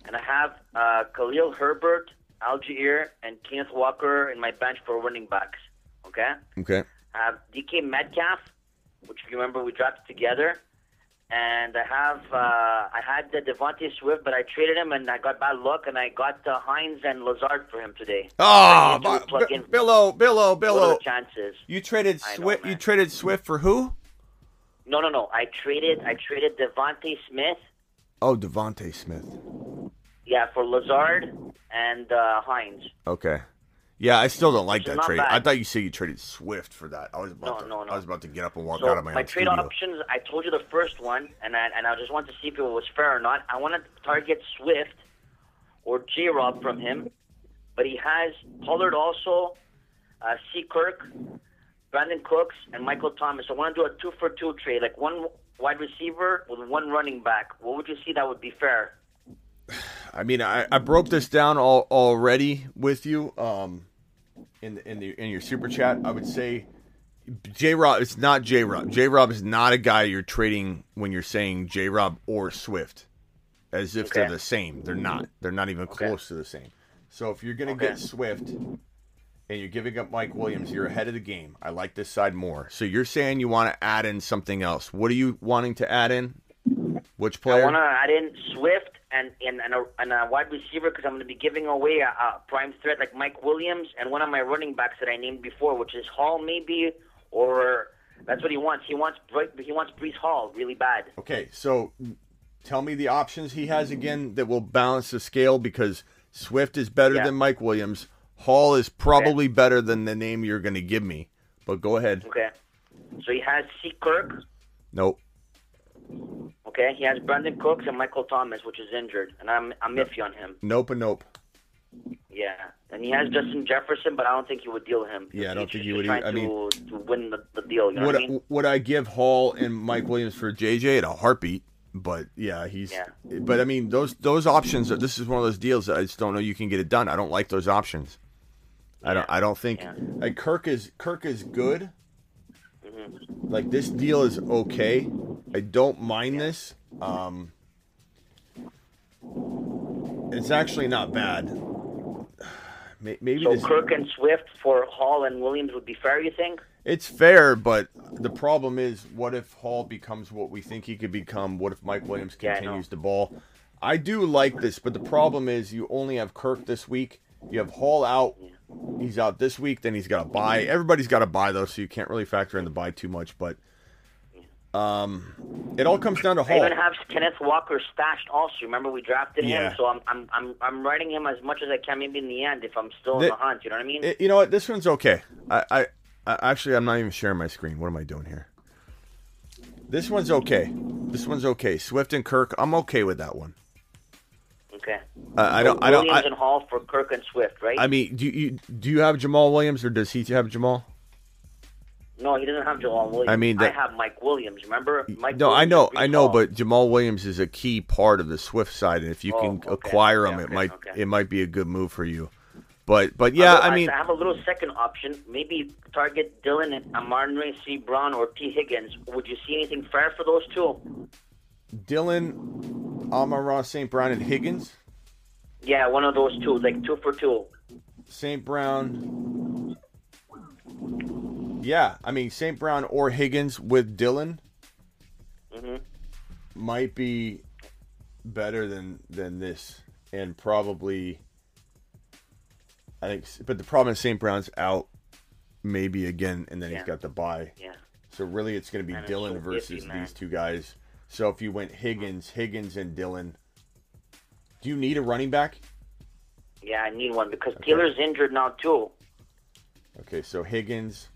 And I have uh, Khalil Herbert, Allgeier, and Kenneth Walker in my bench for running backs. Okay. Okay. I have DK Metcalf, which you remember we drafted together, and I have uh, I had the Devontae Swift, but I traded him and I got bad luck, and I got uh, Hines and Lazard for him today. Oh, So I need to plug in. Billo, Billo, What are Billo. the chances? You traded Swift. You traded Swift for who? No, no, no. I traded I traded DeVonta Smith, Oh, DeVonta Smith. yeah, for Lazard and uh, Hines. Okay. Yeah, I still don't like that trade. bad. I thought you said you traded Swift for that. I was about No, to. no, no. I was about to get up and walk So out of my, my trade studio. options, I told you the first one, and I, and I just want to see if it was fair or not. I want to target Swift or J Rob from him, but he has Pollard also, uh, C. Kirk, Brandin Cooks, and Michael Thomas. I want to do a two for two trade, like one wide receiver with one running back. What would you see that would be fair? [SIGHS] I mean, I, I broke this down all, already with you. Um, in the, in the in your super chat, I would say J Rob. It's not J Rob. J Rob is not a guy you're trading when you're saying J Rob or Swift, as if they're the same. They're not. They're not even close to the same. So if you're gonna get Swift and you're giving up Mike Williams, you're ahead of the game. I like this side more. So you're saying you want to add in something else. What are you wanting to add in? Which player? I want to add in Swift and and, and, a, and a wide receiver because I'm going to be giving away a, a prime threat like Mike Williams and one of my running backs that I named before, which is Hall maybe, or that's what he wants. He wants he wants Breece Hall really bad. Okay, so tell me the options he has again that will balance the scale because Swift is better Yeah. than Mike Williams. Hall is probably better than the name you're going to give me. But go ahead. Okay, so he has C. Kirk. Nope. Okay, he has Brandin Cooks and Michael Thomas, which is injured, and I'm I'm iffy on him. Nope and nope. Yeah, and he has Justin Jefferson, but I don't think he would deal him. Yeah, I don't think he you would. Trying I mean, to, to win the, the deal. You know would, what I mean? would I give Hall and Mike Williams for JJ at a heartbeat? But yeah, he's. Yeah. But I mean, those those options. Are, this is one of those deals that I just don't know you can get it done. I don't like those options. I don't. I don't think. Like Kirk is Kirk is good. Mm-hmm. Like this deal is okay. I don't mind this. Um, it's actually not bad. Maybe so this, Kirk and Swift for Hall and Williams would be fair. You think? it's fair, but the problem is, what if Hall becomes what we think he could become? What if Mike Williams Yeah, continues the ball? I do like this, but the problem is, you only have Kirk this week. You have Hall out. He's out this week. Then he's got to buy. Everybody's got to buy though, so you can't really factor in the buy too much. But um, it all comes down to I Hall. even have Kenneth Walker stashed. Also, remember we drafted Yeah. him, so I'm I'm I'm I'm writing him as much as I can. Maybe in the end, if I'm still in The- the hunt, you know what I mean? It- you know what? This one's okay. I, I, I actually, I'm not even sharing my screen. What am I doing here? This one's okay. This one's okay. Swift and Kirk, I'm okay with that one. Okay. Uh, I don't. I don't. Williams I, and Hall for Kirk and Swift, right? I mean, do you do you have Jamaal Williams or does he have Jamaal? no, he doesn't have Jamaal Williams. I mean, that- I have Mike Williams. Remember? Mike No, I know, I know, but Jamaal Williams is a key part of the Swift side, and if you Oh, can okay. acquire him, Yeah, it might okay. it might be a good move for you. But but yeah, Otherwise, I mean, I have a little second option. Maybe target Dillon and Amon-Ra St. Brown or T. Higgins. Would you see anything fair for those two? Dillon, Amon-Ra, St. Brown, and Higgins. Yeah, one of those two, like two for two. St. Brown. Yeah, I mean St. Brown or Higgins with Dillon hmm might be better than than this, and probably. I think, but the problem is St. Brown's out, maybe again, and then he's got the bye. Yeah. So really, it's going to be Dillon versus these two guys. So if you went Higgins, Higgins, and Dillon, do you need a running back? Yeah, I need one because Taylor's injured now too. Okay, so Higgins.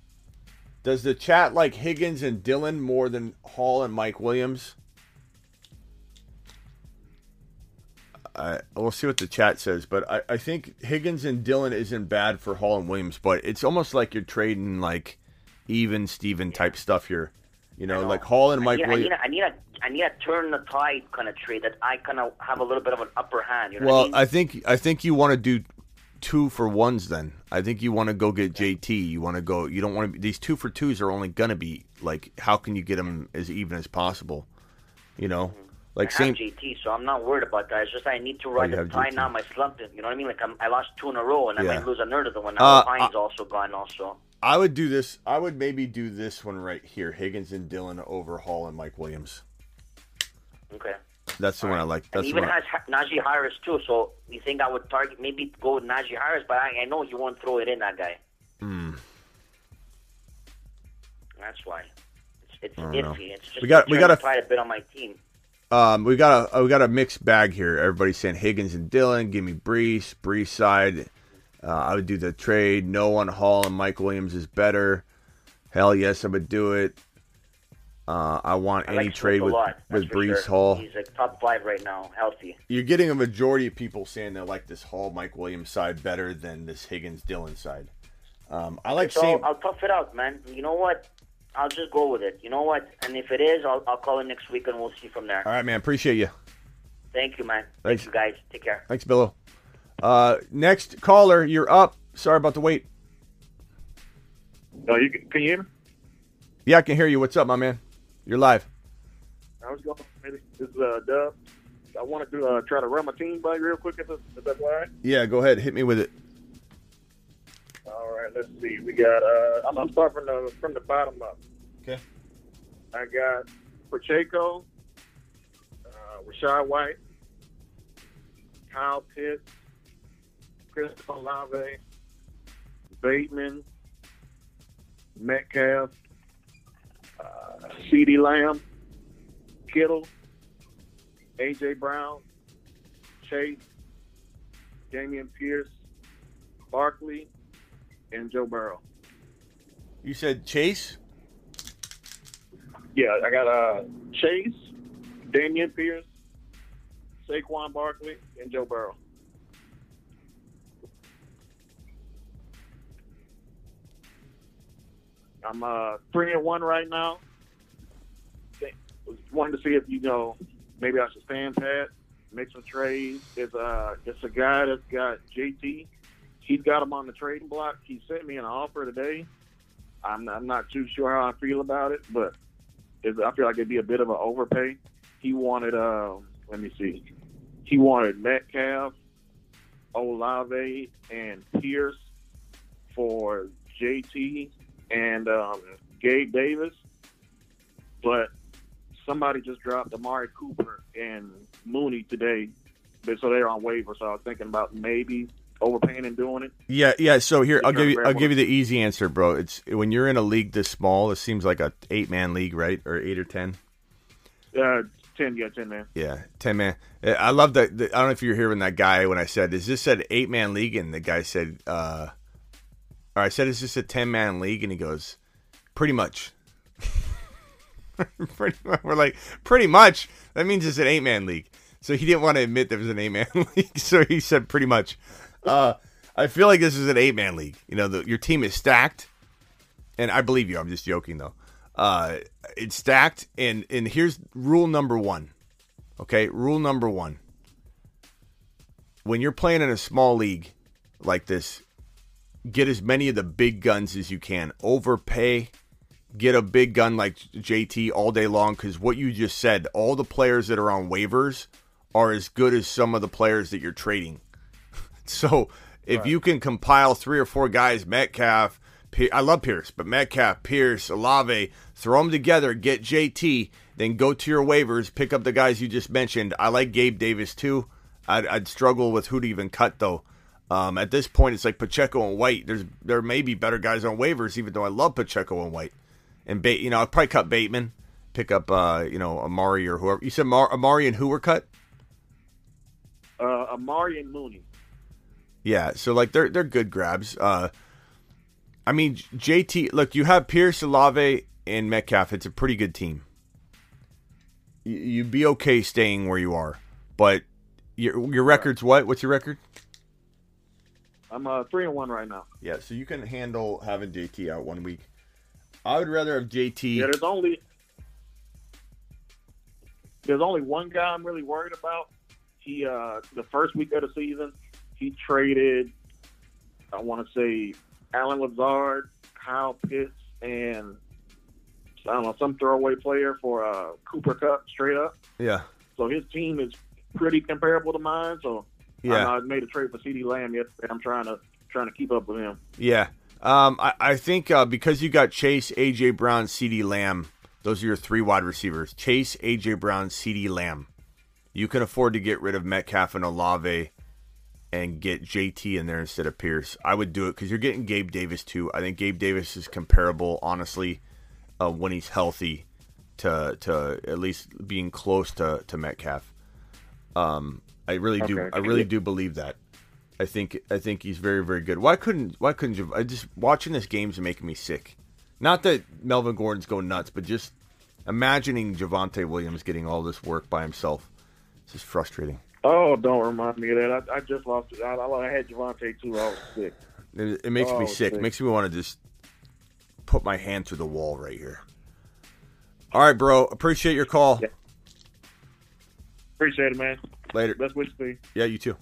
Does the chat like Higgins and Dillon more than Hall and Mike Williams? I, we'll see what the chat says, but I, I think Higgins and Dillon isn't bad for Hall and Williams, but it's almost like you're trading like even Steven type stuff here. You know, like Hall and Mike I need, Williams. I need a, I need a, I need a turn the tide kind of trade that I kind of have a little bit of an upper hand. You know Well, I mean? I think I think you want to do two for ones. Then I think you want to go get JT. You want to go. You don't want to. These two for twos are only gonna be like. How can you get them as even as possible? You know, like I same. GT, so I'm not worried about that. It's just I need to Oh, ride you the tide now. My slump, you know what I mean? Like I'm, I lost two in a row, and I Yeah. might lose another one. Uh, Now Pine's also gone, also. I would do this. I would maybe do this one right here: Higgins and Dillon over Hall and Mike Williams. Okay. That's the one I like. And That's he the even. I- has Ha- Najee Harris too. So you think I would target maybe go with Najee Harris, but I, I know he won't throw it in that guy. Hmm. That's why. It's, it's iffy. know. It's just We got- we gotta- the tide a bit on my team. Um, we got a we got a mixed bag here. Everybody's saying Higgins and Dillon. Give me Breece. Breece side. Uh, I would do the trade. No one Hall and Mike Williams is better. Hell yes, I would do it. Uh, I want I any like trade with with Breece sure. Hall. He's like top five right now, healthy. You're getting a majority of people saying they like this Hall Mike Williams side better than this Higgins Dillon side. Um, I like so seeing. I'll tough it out, man. You know what? I'll just go with it. You know what? And if it is, I'll, I'll call it next week and we'll see from there. All right, man. Appreciate you. Thank you, man. Thanks. Thank you, guys. Take care. Thanks, Billo. Uh, next caller, you're up. Sorry about the wait. No, you can, can you hear me? Yeah, I can hear you. What's up, my man? You're live. I was going. This is uh, Dub. I wanted to uh, try to run my team by you real quick. If, if that's all right. Yeah, go ahead. Hit me with it. All right. Let's see. We got. Uh, I'm, I'm starting from the from the bottom up. Okay. I got Pacheco, uh, Rachaad White, Kyle Pitts, Christopher Olave, Bateman, Metcalf, uh, CeeDee Lamb, Kittle, A.J. Brown, Chase, Dameon Pierce, Barkley, and Joe Burrow. You said Chase. Yeah, I got uh, Chase, Dameon Pierce, Saquon Barkley, and Joe Burrow. I'm uh, three and one right now. Wanted to see if you know maybe I should stand pat, make some trades. It's uh, it's a guy that's got JT. He's got him on the trading block. He sent me an offer today. I'm I'm not too sure how I feel about it, but I feel like it'd be a bit of an overpay. He wanted uh let me see. He wanted Metcalf, Olave, and Pierce for JT and um, Gabe Davis. But somebody just dropped Amari Cooper and Mooney today. But so they're on waiver, so I was thinking about maybe overpaying and doing it. Yeah, yeah. So here, I'll give you. I'll give you the easy answer, bro. It's when you're in a league this small. It seems like a eight man league, right, or eight or ten. Uh, ten, yeah, ten man. Yeah, ten man. I love that. that- I don't know if you're hearing that guy when I said, "Is this an eight man league?" And the guy said, uh, or I said, it's just a ten man league?" And he goes, "Pretty much." [LAUGHS] pretty much. We're like, pretty much. That means it's an eight man league. So he didn't want to admit there was an eight man [LAUGHS] league. So he said, pretty much. Uh, I feel like this is an eight man league. You know, the, your team is stacked, and I believe you. I'm just joking though. Uh, it's stacked, and and here's rule number one. Okay, rule number one. When you're playing in a small league like this, get as many of the big guns as you can. Overpay, get a big gun like JT all day long because what you just said, all the players that are on waivers are as good as some of the players that you're trading. [LAUGHS] So if you can compile three or four guys, Metcalf, I love Pierce, but Metcalf, Pierce, Olave, throw them together, get JT, then go to your waivers, pick up the guys you just mentioned. I like Gabe Davis too. I'd, I'd struggle with who to even cut though. Um, at this point, it's like Pacheco and White. There's there may be better guys on waivers, even though I love Pacheco and White. And Bate, you know, I'd probably cut Bateman, pick up, uh, you know, Amari or whoever. You said Mar- Amari and who were cut? Uh, Amari and Mooney. Yeah, so like they're they're good grabs. Uh, I mean JT. Look, you have Pierce, Olave, and Metcalf. It's a pretty good team. You'd be okay staying where you are, but Your your record's what? What's your record? I'm uh, three and one right now. Yeah, so you can handle having JT out one week. I would rather have JT. Yeah, there's only there's only one guy I'm really worried about. He uh, the first week of the season, he traded. I want to say Allen Lazard, Kyle Pitts, and I don't know some throwaway player for uh, Cooper Kupp straight up. Yeah. So his team is pretty comparable to mine. So Yeah. I, I made a trade for CeeDee Lamb yesterday. I'm trying to trying to keep up with him. Yeah. Um, I, I think uh, because you got Chase, AJ Brown, CeeDee Lamb, those are your three wide receivers. Chase, AJ Brown, CeeDee Lamb. You can afford to get rid of Metcalf and Olave and get JT in there instead of Pierce. I would do it because you're getting Gabe Davis too. I think Gabe Davis is comparable, honestly, uh, when he's healthy to to at least being close to to Metcalf. Um, I really do. I really do believe that. I think I think he's very very good. Why couldn't Why couldn't you? I just watching this game's making me sick. Not that Melvin Gordon's going nuts, but just imagining Javonte Williams getting all this work by himself. It's just frustrating. Oh, don't remind me of that. I, I just lost. I, I had Javonte too. I was sick. It, it makes Oh, me sick. sick. Makes me want to just put my hand through the wall right here. All right, bro. Appreciate your call. Appreciate it, man. Later. Best wishes to you. Yeah, you too.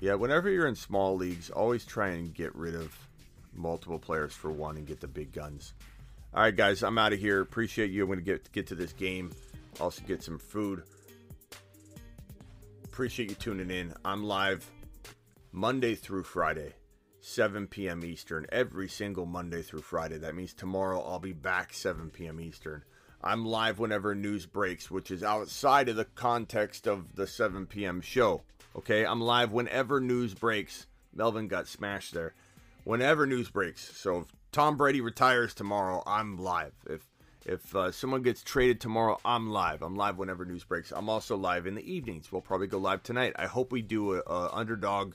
Yeah, whenever you're in small leagues, always try and get rid of multiple players for one and get the big guns. All right, guys, I'm out of here. Appreciate you. I'm going to get get to this game. Also get some food. Appreciate you tuning in. I'm live Monday through Friday, 7 p.m. Eastern, every single Monday through Friday. That means tomorrow I'll be back 7 p.m. Eastern. I'm live whenever news breaks, which is outside of the context of the 7 p.m. show. Okay, I'm live whenever news breaks. Melvin got smashed there. Whenever news breaks. So if Tom Brady retires tomorrow, I'm live. If if uh, someone gets traded tomorrow, I'm live. I'm live whenever news breaks. I'm also live in the evenings. We'll probably go live tonight. I hope we do a, a underdog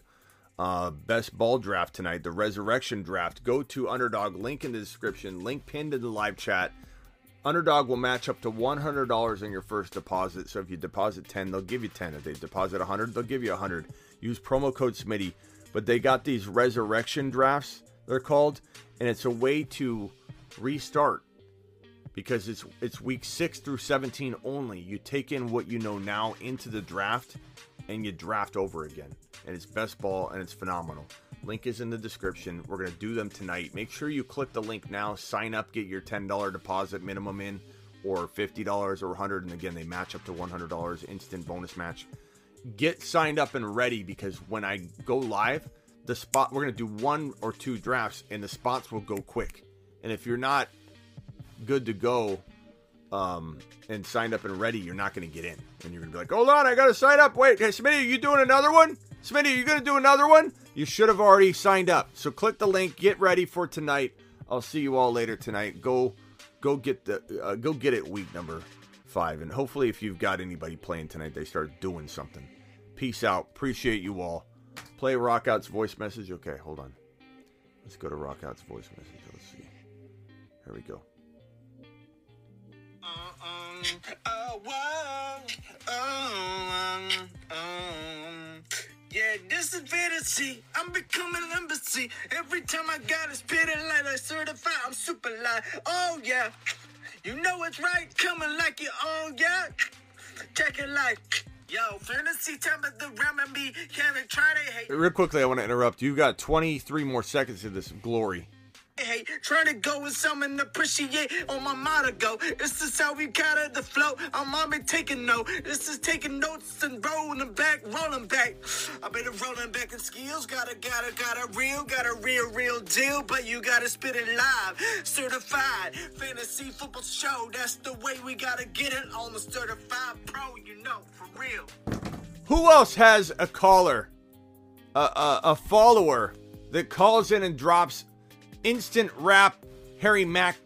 uh, best ball draft tonight, the resurrection draft. Go to underdog link in the description, link pinned in the live chat. Underdog will match up to $100 in your first deposit. So if you deposit 10, they'll give you 10. If they deposit 100, they'll give you 100. Use promo code SMITTY. But they got these resurrection drafts, they're called, and it's a way to restart because it's it's week 6 through 17 only. You take in what you know now into the draft and you draft over again. And it's best ball and it's phenomenal. Link is in the description. We're going to do them tonight. Make sure you click the link now, sign up, get your $10 deposit minimum in or $50 or 100 and again they match up to $100 instant bonus match. Get signed up and ready because when I go live, the spot we're going to do one or two drafts and the spots will go quick. And if you're not good to go um, and signed up and ready, you're not going to get in. And you're going to be like, hold on, I got to sign up. Wait, hey, Smitty, are you doing another one? Smitty, are you going to do another one? You should have already signed up. So click the link, get ready for tonight. I'll see you all later tonight. Go, go get the, uh, go get it week number five. And hopefully, if you've got anybody playing tonight, they start doing something. Peace out. Appreciate you all. Play Rockout's voice message. Okay, hold on. Let's go to Rockout's voice message. Let's see. Here we go. Oh, whoa, oh, um, um, yeah, this is fantasy. I'm becoming an embassy. Every time I got a spit it like I certify I'm super live. Oh, yeah. You know it's right, coming like you own, oh, yeah. Check it like, yo, fantasy time at the realm and be, can they try to hate? Real quickly, I want to interrupt. You've got 23 more seconds of this glory. Hey, trying to go with something appreciate on my motto go. This is how we got it, the flow. I'm on me taking note. This is taking notes and rolling back, rolling back. I better rolling back in skills. Gotta, gotta, gotta real, got a real, real deal. But you gotta spit it live. Certified fantasy football show. That's the way we gotta get it on the certified pro, you know, for real. Who else has a caller, a, a, a follower that calls in and drops instant rap Harry Mack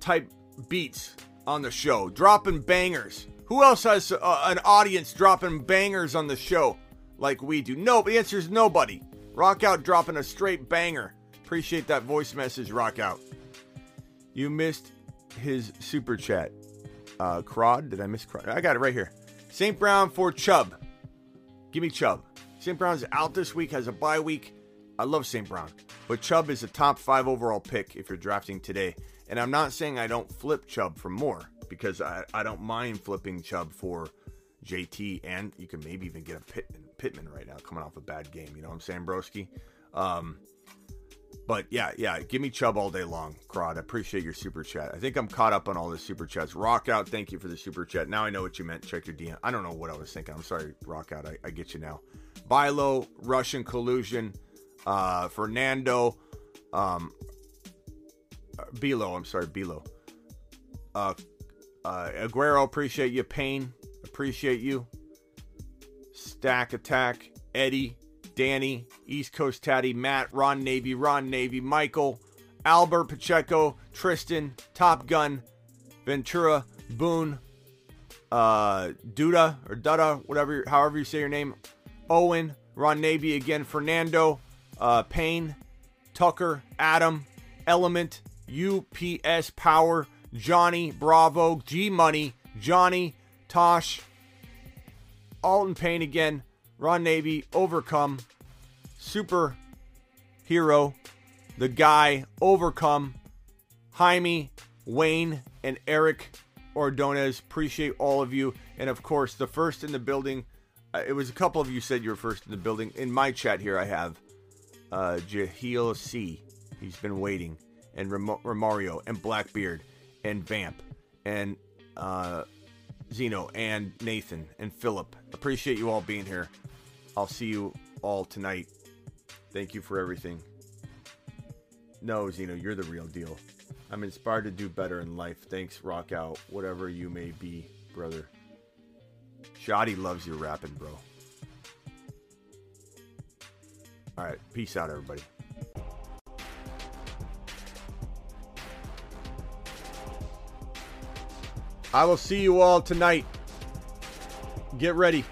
type beats on the show, dropping bangers? Who else has uh, an audience dropping bangers on the show like we do? No, the answer is nobody. Rock out dropping a straight banger. Appreciate that voice message, Rock out. You missed his super chat. Uh, Crod, did I miss Crod? I got it right here. St. Brown for Chubb. Give me Chubb. St. Brown's out this week, has a bye week. I love St. Brown, but Chubb is a top five overall pick if you're drafting today. And I'm not saying I don't flip Chubb for more because I, I don't mind flipping Chubb for JT, and you can maybe even get a Pittman, Pittman right now coming off a bad game. You know what I'm saying, Broski? Um, but yeah, yeah, give me Chubb all day long, Crod. I appreciate your super chat. I think I'm caught up on all the super chats. Rock out, thank you for the super chat. Now I know what you meant. Check your DM. I don't know what I was thinking. I'm sorry, Rock out. I, I get you now. Bilo, Russian collusion, uh, Fernando, um, Bilo. I'm sorry, Bilo. Uh, uh, Aguero, appreciate you. Payne, appreciate you. Stack Attack, Eddie, Danny, East Coast Tatty, Matt, Ron Navy, Ron Navy, Michael, Albert Pacheco, Tristan, Top Gun, Ventura, Boone, uh, Duda or Duda, whatever, however you say your name, Owen, Ron Navy again, Fernando, uh, Payne, Tucker, Adam, Element, UPS Power, Johnny, Bravo, G Money, Johnny, Tosh, Alton Payne again, Ron Navy, Overcome, Super Hero, The Guy, Overcome, Jaime, Wayne, and Eric Ordonez. Appreciate all of you. And of course, the first in the building. Uh, it was a couple of you said you were first in the building. In my chat here, I have uh, Jahil C. He's been waiting. And Ram- Romario, and Blackbeard, and Vamp, and uh, Zeno, and Nathan, and Philip. Appreciate you all being here. I'll see you all tonight. Thank you for everything. No, Zeno, you're the real deal. I'm inspired to do better in life. Thanks, Rock Out, whatever you may be, brother. Shoddy loves your rapping, bro. All right, peace out, everybody. I will see you all tonight. Get ready.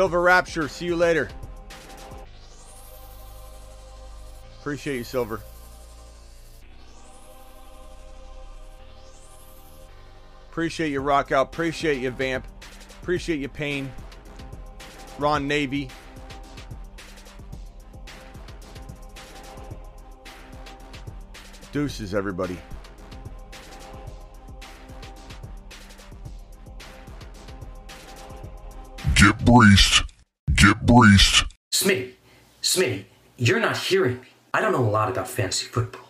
Silver Rapture, see you later. Appreciate you, Silver. Appreciate you, Rock Out. Appreciate you, Vamp. Appreciate you, Pain. Ron Navy. Deuces, everybody. Get breached. Smitty, Smitty, you're not hearing me. I don't know a lot about fantasy football.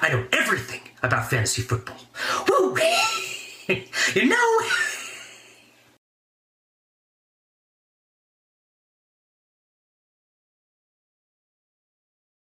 I know everything about fantasy football. Woo! [LAUGHS] you know,